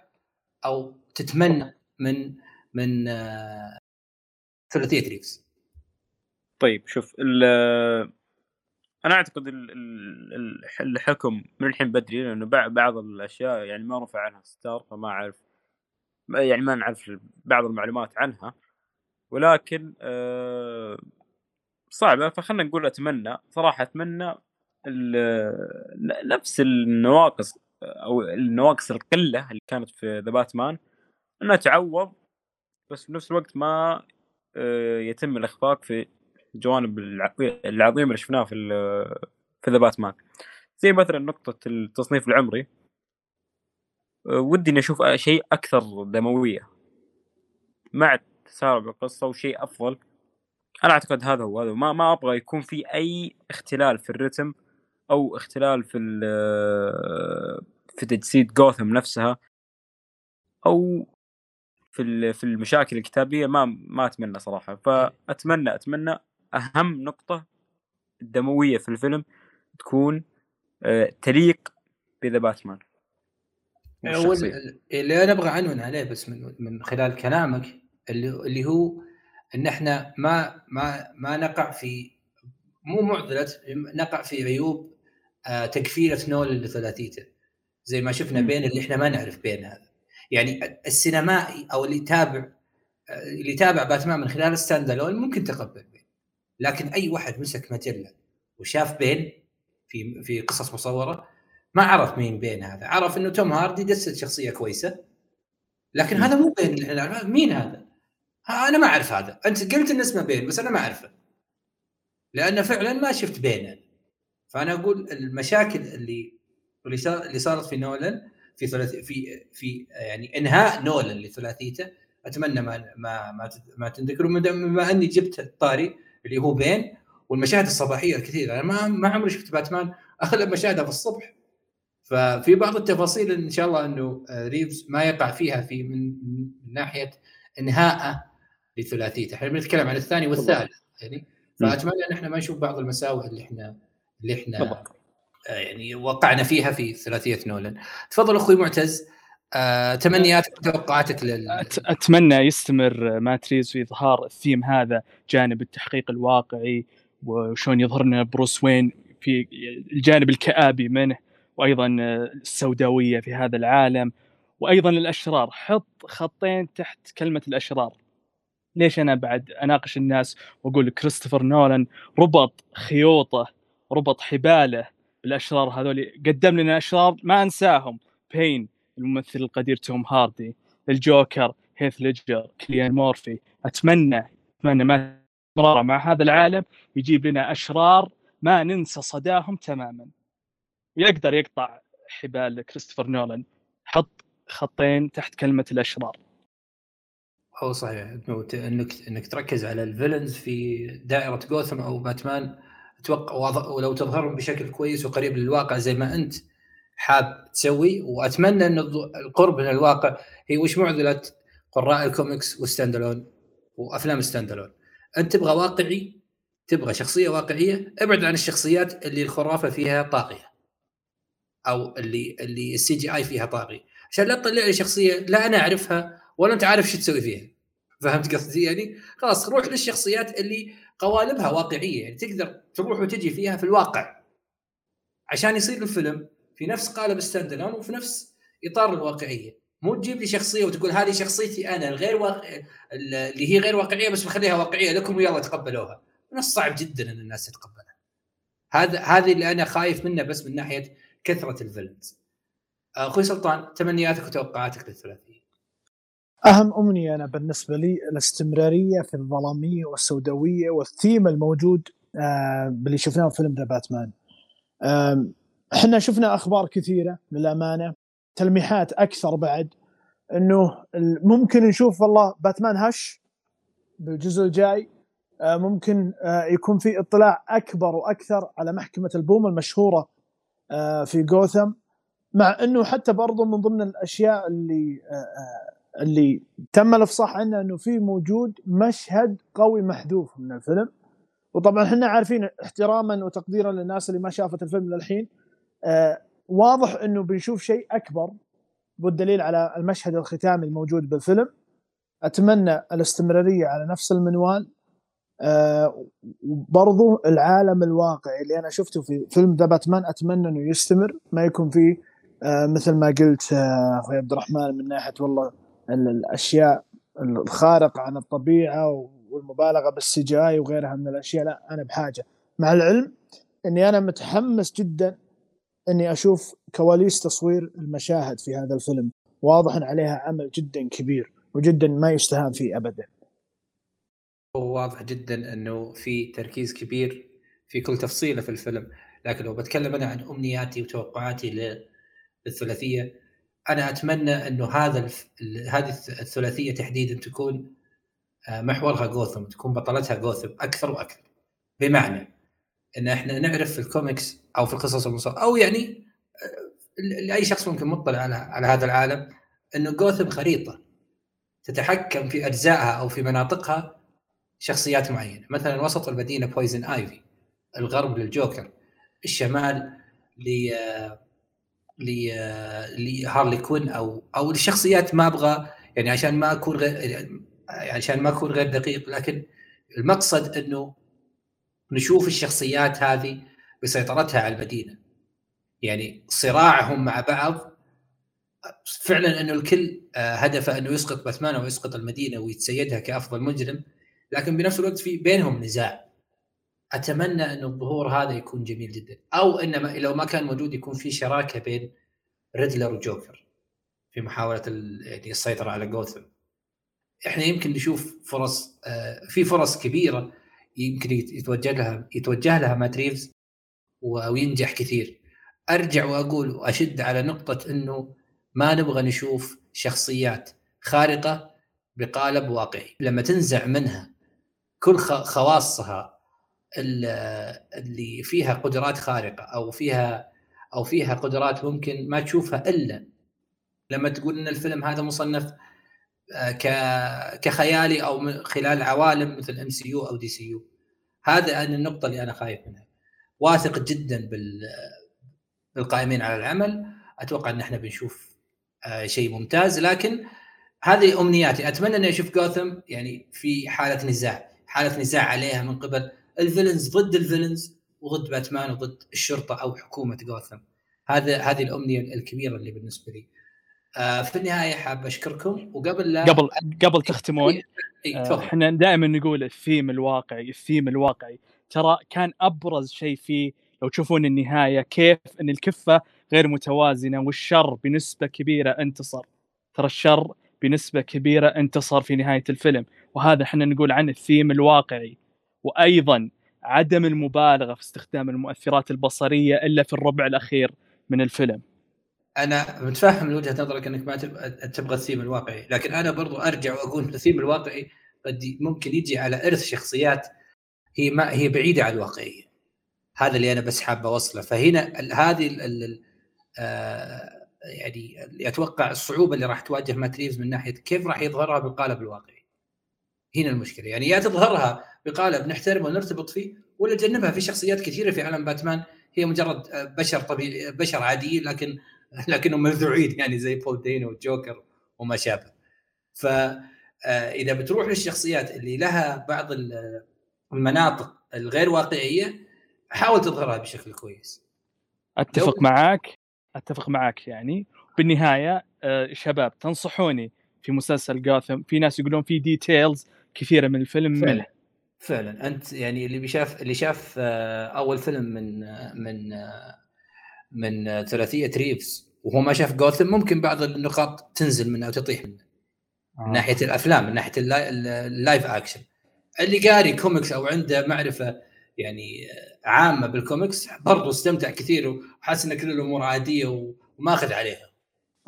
أو تتمنى من من آه ثلاثية ريفز طيب شوف أنا أعتقد الحكم من الحين بدري لأنه بعض الأشياء يعني ما رفع عنها ستار فما أعرف يعني ما نعرف بعض المعلومات عنها. ولكن أه صعبة فخلنا نقول أتمنى صراحة أتمنى نفس النواقص أو النواقص القلة اللي كانت في ذا باتمان انها تعوض بس في نفس الوقت ما يتم الإخفاق في الجوانب العظيمه اللي شفناها في في ذا باتمان. زي مثلا نقطة التصنيف العمري. ودي إني أشوف شيء أكثر دموية. مع تسارع بالقصة وشيء أفضل. أنا أعتقد هذا هو هذا ما ما أبغى يكون في أي اختلال في الرتم أو اختلال في في تجسيد جوثم نفسها أو في في المشاكل الكتابية. ما ما أتمنى صراحة. فأتمنى أتمنى أهم نقطة الدموية في الفيلم تكون آه، تليق بذا باتمان. اللي أنا أبغى عنون عليه بس من من خلال كلامك اللي اللي هو إن إحنا ما ما ما نقع في مو معضلة نقع في عيوب آه، تكفيرة نول لثلاثيته. زي ما شفنا بين اللي إحنا ما نعرف بين هذا. يعني السينمائي أو اللي يتابع آه، اللي يتابع باتمان من خلال ستاند الون ممكن تقبل. لكن أي واحد مسك ماتيلا وشاف بين في في قصص مصورة ما عرف مين بين هذا. عرف إنه توم هاردي جسد شخصية كويسة. لكن هذا مو بين مين هذا؟ أنا ما أعرف هذا. أنت قلت إن اسمه بين بس أنا ما أعرفه. لأن فعلا ما شفت بين فأنا أقول المشاكل اللي اللي صارت في نولن في ثلاث في في يعني إنهاء نولن لثلاثيته أتمنى ما ما ما, ما تنذكروا بما أني جبت الطاري اللي هو بين والمشاهد الصباحية الكثيرة. أنا ما ما عمري شفت باتمان أغلب مشاهدها في الصبح. ففي بعض التفاصيل إن شاء الله إنه ريفز ما يقع فيها في من, من ناحية إنهاءه لثلاثيته. إحنا بنتكلم عن الثاني والثالث يعني. فأتمنى إن إحنا ما نشوف بعض المساوئ اللي إحنا اللي إحنا آه يعني وقعنا فيها في ثلاثية نولن تفضل أخوي معتز. آه، تمنياتك وتوقعاتك لل أتمنى يستمر ماتريز في إظهار الثيم هذا جانب التحقيق الواقعي وشون يظهر لنا بروس وين في الجانب الكآبي منه وأيضا السوداوية في هذا العالم وأيضا الأشرار. حط خطين تحت كلمة الأشرار. ليش أنا بعد أناقش الناس وأقول كريستوفر نولان ربط خيوطه ربط حباله بالأشرار هذول؟ قدم لنا أشرار ما أنساهم. بين الممثل القدير توم هاردي الجوكر هيث ليدجر كليان مورفي. أتمنى أتمنى مات مع هذا العالم يجيب لنا أشرار ما ننسى صداهم تماما. ويقدر يقطع حبال كريستوفر نولان. حط خطين تحت كلمة الأشرار. هو صحيح انك إنك تركز على ال villains في دائرة جوثم أو باتمان أتوقع ولو تظهرهم بشكل كويس وقريب للواقع زي ما أنت حاب تسوي وأتمنى أن القرب من الواقع هي وش معضلة قراء ال comics وال stand وأفلام ال stand أنت تبغى واقعي تبغى شخصية واقعية ابعد عن الشخصيات اللي الخرافة فيها طاغية. أو اللي اللي ال CGI فيها طاغي عشان لا تطلع لي شخصية لا أنا أعرفها ولا أنت عارف شو تسوي فيها. فهمت قصدي؟ يعني خلاص روح للشخصيات اللي قوالبها واقعية. يعني تقدر تروح وتجي فيها في الواقع. عشان يصير الفيلم في نفس قالب stand وفي نفس إطار الواقعية. مو تجيب لي شخصية وتقول هذه شخصيتي أنا الغير واقع اللي هي غير واقعية بس بخليها واقعية لكم ويلا تقبلوها. من الصعب جدا إن الناس تتقبلها هذا هذه اللي أنا خايف منه بس من ناحية كثرة ال villains أخوي سلطان تمنياتك وتوقعاتك للثلاثية. أهم أمنية أنا بالنسبة لي الاستمرارية في الظلامية والسوداوية والثيم الموجود آه شفناه في فيلم ذا باتمان. إحنا شفنا أخبار كثيرة للأمانة تلميحات أكثر بعد إنه ممكن نشوف والله باتمان هش بالجزء الجاي آه، ممكن آه، يكون في اطلاع أكبر وأكثر على محكمة البوم المشهورة آه، في جوثم مع إنه حتى برضو من ضمن الأشياء اللي اللي تم الإفصاح عنه إنه في موجود مشهد قوي محذوف من الفيلم. وطبعا إحنا عارفين احتراما وتقديرا للناس اللي ما شافت الفيلم للحين واضح إنه بنشوف شيء أكبر والدليل على المشهد الختامي الموجود بالفيلم. أتمنى الاستمرارية على نفس المنوال. آه برضو العالم الواقعي اللي أنا شفته في فيلم ذا باتمان أتمنى إنه يستمر ما يكون فيه آه مثل ما قلت آه، أخوي عبد الرحمن من ناحية والله الأشياء الخارقة عن الطبيعة والمبالغة بال CGI وغيرها من الأشياء لا أنا بحاجة. مع العلم إني أنا متحمس جدا إني أشوف كواليس تصوير المشاهد في هذا الفيلم. واضح إن عليها عمل جدا كبير وجدا ما يستهان فيه ابدا. واضح جدا إنه في تركيز كبير في كل تفصيلة في الفيلم. لكن لو بتكلم أنا عن أمنياتي وتوقعاتي للثلاثية أنا أتمنى إنه هذا الف... هذه الثلاثية تحديدا تكون آه، محورها جوثم تكون بطلتها جوثم أكثر وأكثر. بمعنى إن إحنا نعرف في الكوميكس أو في القصص المصورة أو يعني آه، لأي شخص ممكن مطلع على على هذا العالم إنه جوثم خريطة تتحكم في أجزائها أو في مناطقها شخصيات معينة. مثلا وسط المدينة بويزن ايفي الغرب للجوكر الشمال ل لهارلي كوين أو أو لشخصيات ما أبغى يعني عشان ما أكون غير يعني عشان ما أكون غير دقيق لكن المقصد إنه نشوف الشخصيات هذه بسيطرتها على المدينة. يعني صراعهم مع بعض فعلا انه الكل آه، هدفه أنه يسقط باتمان أو يسقط المدينة ويتسيدها كأفضل مجرم لكن بنفس الوقت في بينهم نزاع. أتمنى انه الظهور هذا يكون جميل جدا. أو انما لو ما كان موجود يكون في شراكة بين ريدلر وجوكر في محاولة يعني السيطرة على جوثم. إحنا يمكن نشوف فرص آه، في فرص كبيرة يمكن يتوجه لها يتوجه لها مات ريفز وينجح كثير. أرجع وأقول وأشد على نقطة إنه ما نبغى نشوف شخصيات خارقة بقالب واقعي. لما تنزع منها كل خواصها اللي فيها قدرات خارقة أو فيها أو فيها قدرات ممكن ما تشوفها إلا لما تقول إن الفيلم هذا مصنف كخيالي أو من خلال عوالم مثل MCU أو DCU هذا النقطة اللي أنا خايف منها. واثق جدا بال بالقائمين على العمل. أتوقع أن إحنا بنشوف آه، شيء ممتاز. لكن هذه أمنياتي. أتمنى اني أشوف جوثم يعني في حالة نزاع. حالة نزاع عليها من قبل. ال villains ضد ال villains وضد باتمان وضد الشرطة أو حكومة جوثم. هذا هذه الأمنية الكبيرة اللي بالنسبة لي. آه في النهاية حاب أشكركم وقبل لا قبل قبل تختمون آه، إحنا آه دائما نقول الثيم الواقعي الثيم الواقعي. ترى كان أبرز شيء فيه لو تشوفون النهاية كيف إن الكفة غير متوازنة والشر بنسبة كبيرة انتصر. ترى الشر بنسبة كبيرة انتصر في نهاية الفيلم وهذا إحنا نقول عنه الثيم الواقعي. وأيضا عدم المبالغة في استخدام المؤثرات البصرية إلا في الربع الأخير من الفيلم. أنا متفهم من وجهة نظرك إنك ما تبغى الثيم الواقعي لكن أنا برضو أرجع وأقول الثيم الواقعي قد ممكن يجي على إرث شخصيات هي ما هي بعيدة عن الواقعية. هذا اللي أنا بس حاب أوصله. فهنا هذه آه يعني أتوقع الصعوبة اللي راح تواجه ماتريفز من ناحية كيف راح يظهرها بالقالب الواقعي. هنا المشكلة. يعني يا تظهرها بقالب نحترمه ونرتبط فيه ولا تجنبها. في شخصيات كثيرة في عالم باتمان هي مجرد آه، بشر طبيعي بشر عاديين لكن لكنهم مذعورين يعني زي بول دينو والجوكر وما شابه. ف آه، إذا بتروح للشخصيات اللي لها بعض المناطق الغير واقعية حاول تظهرها بشكل كويس. أتفق معك أتفق معك يعني. بالنهاية آه، شباب تنصحوني في مسلسل جوثم؟ في ناس يقولون في details كثيرة من الفيلم. فعلا فعلا. أنت يعني اللي بيشاف اللي شاف آه، أول فيلم من من من ثلاثية ريفز وهو ما شاف جوثم ممكن بعض النقاط تنزل منه أو تطيح منه. آه. من ناحية الأفلام من ناحية ال live action. اللي قاري كوميكس أو عنده معرفة يعني عامة بالكوميكس برضه استمتع كثير وحاسس إن كل الأمور عادية وماخذ عليها.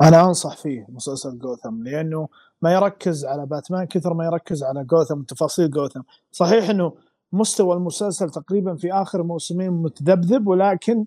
أنا أنصح فيه مسلسل جوثم لأنه ما يركز على باتمان كثر ما يركز على جوثم وتفاصيل جوثم. صحيح إنه مستوى المسلسل تقريبا في آخر موسمين متذبذب ولكن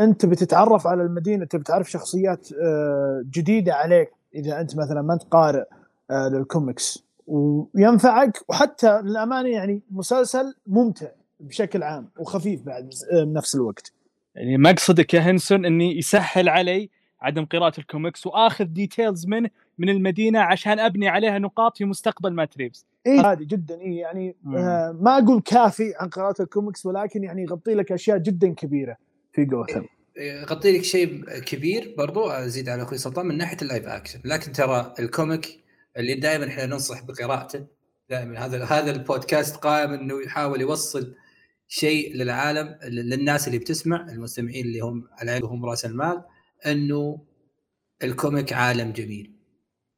أنت بتتعرف على المدينة انت بتعرف شخصيات آه، جديدة عليك. إذا أنت مثلا ما أنت قارئ آه، للكوميكس. وينفعك وحتى للأمانة يعني مسلسل ممتع بشكل عام وخفيف بعد آه، بنفس الوقت. يعني مقصدك يا هنسون إني يسهل علي عدم قراءة الكوميكس وآخذ details منه من المدينة عشان أبني عليها نقاط في مستقبل مات ريفز اي عادي جدا. اي يعني آه ما أقول كافي عن قراءة الكوميكس ولكن يعني يغطي لك أشياء جدا كبيرة. في جوثم يغطي لك شيء كبير برضو أزيد على أخوي سلطان من ناحية ال live action. لكن ترى ال comic اللي دائما إحنا ننصح بقراءته دائما هذا هذا البودكاست قائم إنه يحاول يوصل شيء للعالم للناس اللي بتسمع المستمعين اللي هم على هم رأس المال إنه ال comic عالم جميل.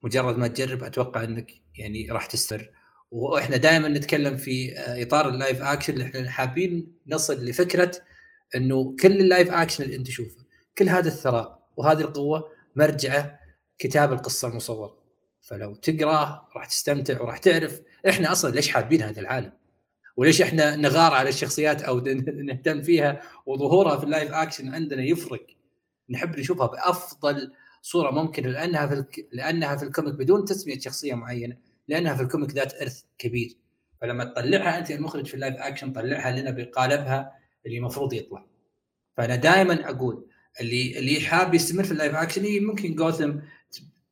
مجرد ما تجرب أتوقع إنك يعني راح تستمر وإحنا دائما نتكلم في إطار ال live action اللي إحنا حابين نصل لفكرة إنه كل ال live action اللي أنت تشوفه كل هذا الثراء وهذه القوة مرجعة كتاب القصة المصوره فلو تقراه راح تستمتع وراح تعرف إحنا أصلا ليش حابين هذا العالم؟ وليش إحنا نغار على الشخصيات أو نهتم فيها وظهورها في ال live action عندنا يفرق؟ نحب نشوفها بأفضل صورة ممكنة لأنها في الك... لأنها في ال comic بدون تسمية شخصية معينة لأنها في ال comic ذات إرث كبير. فلما تطلعها أنت المخرج في ال live action طلعها لنا بقالبها اللي المفروض يطلع. فأنا دائما أقول اللي اللي حاب يستمر في ال live action ممكن جوثم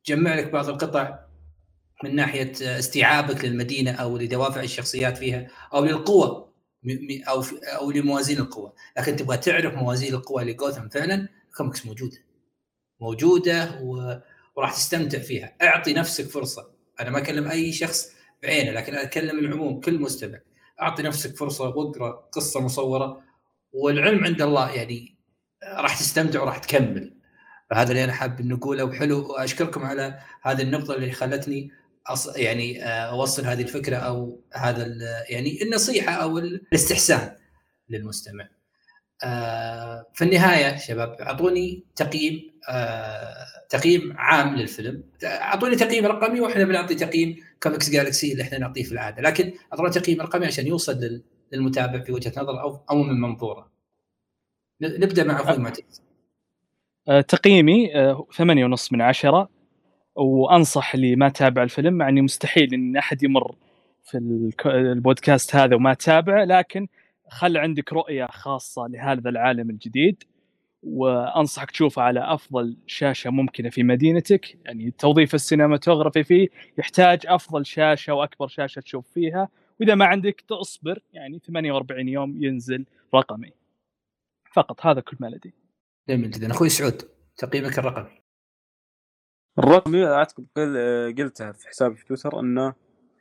تجمع لك بعض القطع من ناحية استيعابك للمدينة أو لدوافع الشخصيات فيها أو للقوة أو أو لموازين القوة، لكن تبغى تعرف موازين القوة لجوثم فعلا كوميكس موجودة. موجودة و... وراح تستمتع فيها، أعطي نفسك فرصة، أنا ما أكلم أي شخص بعينه لكن اتكلم العموم كل مستمع، أعطي نفسك فرصة واقرا قصة مصورة. والعلم عند الله يعني راح تستمتع وراح تكمل. فهذا اللي أنا حاب نقوله وحلو وأشكركم على هذه النقطة اللي خلتني أص... يعني آه، أوصل هذه الفكرة أو هذا يعني النصيحة أو الاستحسان للمستمع. آه، في النهاية شباب أعطوني تقييم آه، تقييم عام للفيلم أعطوني تقييم رقمي وإحنا بنعطي تقييم كوميكس جالكسي اللي إحنا نعطيه في العادة لكن أعطونا تقييم رقمي عشان يوصل للمتابع في وجهة نظر أو أو من منظوره. نبدأ مع أخوي معتز تقييمي ثمانية ونص من عشرة وأنصح اللي ما تابع الفيلم مع إني مستحيل إن أحد يمر في البودكاست هذا وما تابع لكن خل عندك رؤية خاصة لهذا العالم الجديد وأنصحك تشوفه على أفضل شاشة ممكنة في مدينتك يعني توظيف السينماتوغرافي فيه يحتاج أفضل شاشة وأكبر شاشة تشوف فيها وإذا ما عندك تصبر يعني 48 يوم ينزل رقمي. فقط هذا كل ما لدي. جميل جدا. أخوي سعود تقييمك الرقمي الرقمي اعتقد قلتها في حسابي في تويتر إنه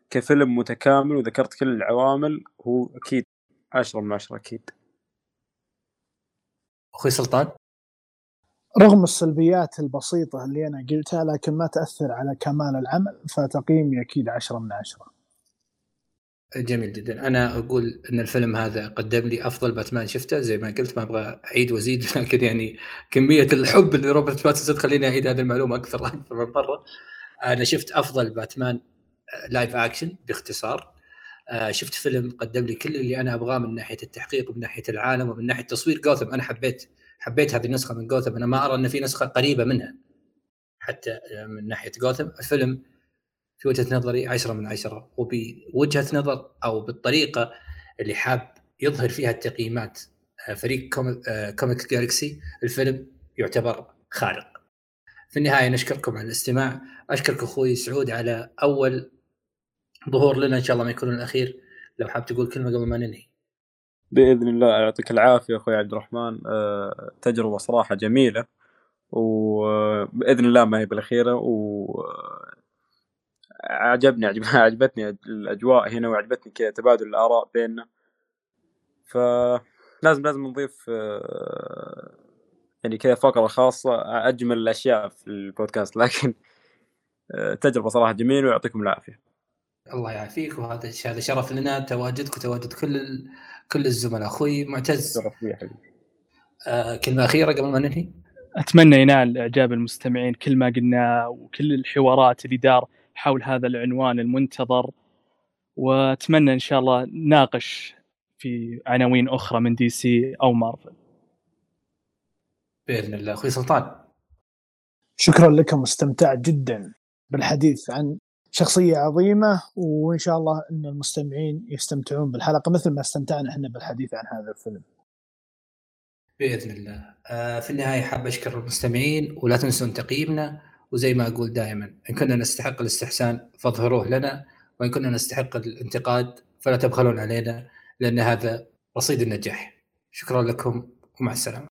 كفيلم متكامل وذكرت كل العوامل هو أكيد عشرة من عشرة أكيد. أخوي سلطان؟ رغم السلبيات البسيطة اللي أنا قلتها لكن ما تأثر على كمال العمل فتقييمي أكيد عشرة من عشرة. جميل جدا. أنا أقول إن الفيلم هذا قدم لي أفضل باتمان شفته. زي ما قلت ما أبغى أعيد وأزيد لكن يعني كمية الحب اللي روبرت باتنسون تخليني أعيد هذه المعلومة أكثر أكثر من مرة. أنا شفت أفضل باتمان live action باختصار. آه، شفت فيلم قدم لي كل اللي أنا أبغاه من ناحية التحقيق ومن ناحية العالم ومن ناحية تصوير جوثم. أنا حبيت حبيت هذه النسخة من جوثم. أنا ما أرى إن في نسخة قريبة منها حتى من ناحية جوثم. الفيلم في وجهة نظري 10 من 10 وبوجهه نظر أو بالطريقة اللي حاب يظهر فيها التقييمات آه، فريق كوميك جالكسي آه، الفيلم يعتبر خارق. في النهاية نشكركم على الاستماع، أشكرك أخوي سعود على أول ظهور لنا إن شاء الله ما يكون الأخير، لو حاب تقول كلمة قبل ما ننهي. بإذن الله يعطيك العافية أخوي عبد الرحمن. أه تجربة صراحة جميلة. وبإذن الله ما هي بالأخيرة. و عجبني عجبتني الأجواء هنا وعجبتني كذا تبادل الآراء بيننا. فلازم لازم نضيف آه، يعني كذا فقرة خاصة أجمل الأشياء في البودكاست. لكن آه، تجربة صراحة جميلة ويعطيكم العافية. الله يعافيك. وهذا هذا شرف لنا. تواجدك وتواجد كل كل الزملاء. أخوي معتز. شرف لي حبيبي. آه كلمة أخيرة قبل ما ننهي؟ أتمنى ينال إعجاب المستمعين كل ما قلناه وكل الحوارات اللي دار حول هذا العنوان المنتظر وأتمنى إن شاء الله نناقش في عناوين أخرى من دي سي أو مارفل بإذن الله أخوي سلطان. شكرا لكم استمتعت جدا بالحديث عن شخصية عظيمة وإن شاء الله أن المستمعين يستمتعون بالحلقة مثل ما استمتعنا إحنا بالحديث عن هذا الفيلم. بإذن الله. آه، في النهاية حاب أشكر المستمعين ولا تنسون تقييمنا. وزي ما أقول دائما إن كنا نستحق الاستحسان فاظهروه لنا وإن كنا نستحق الانتقاد فلا تبخلون علينا لأن هذا رصيد النجاح. شكرا لكم ومع السلامة.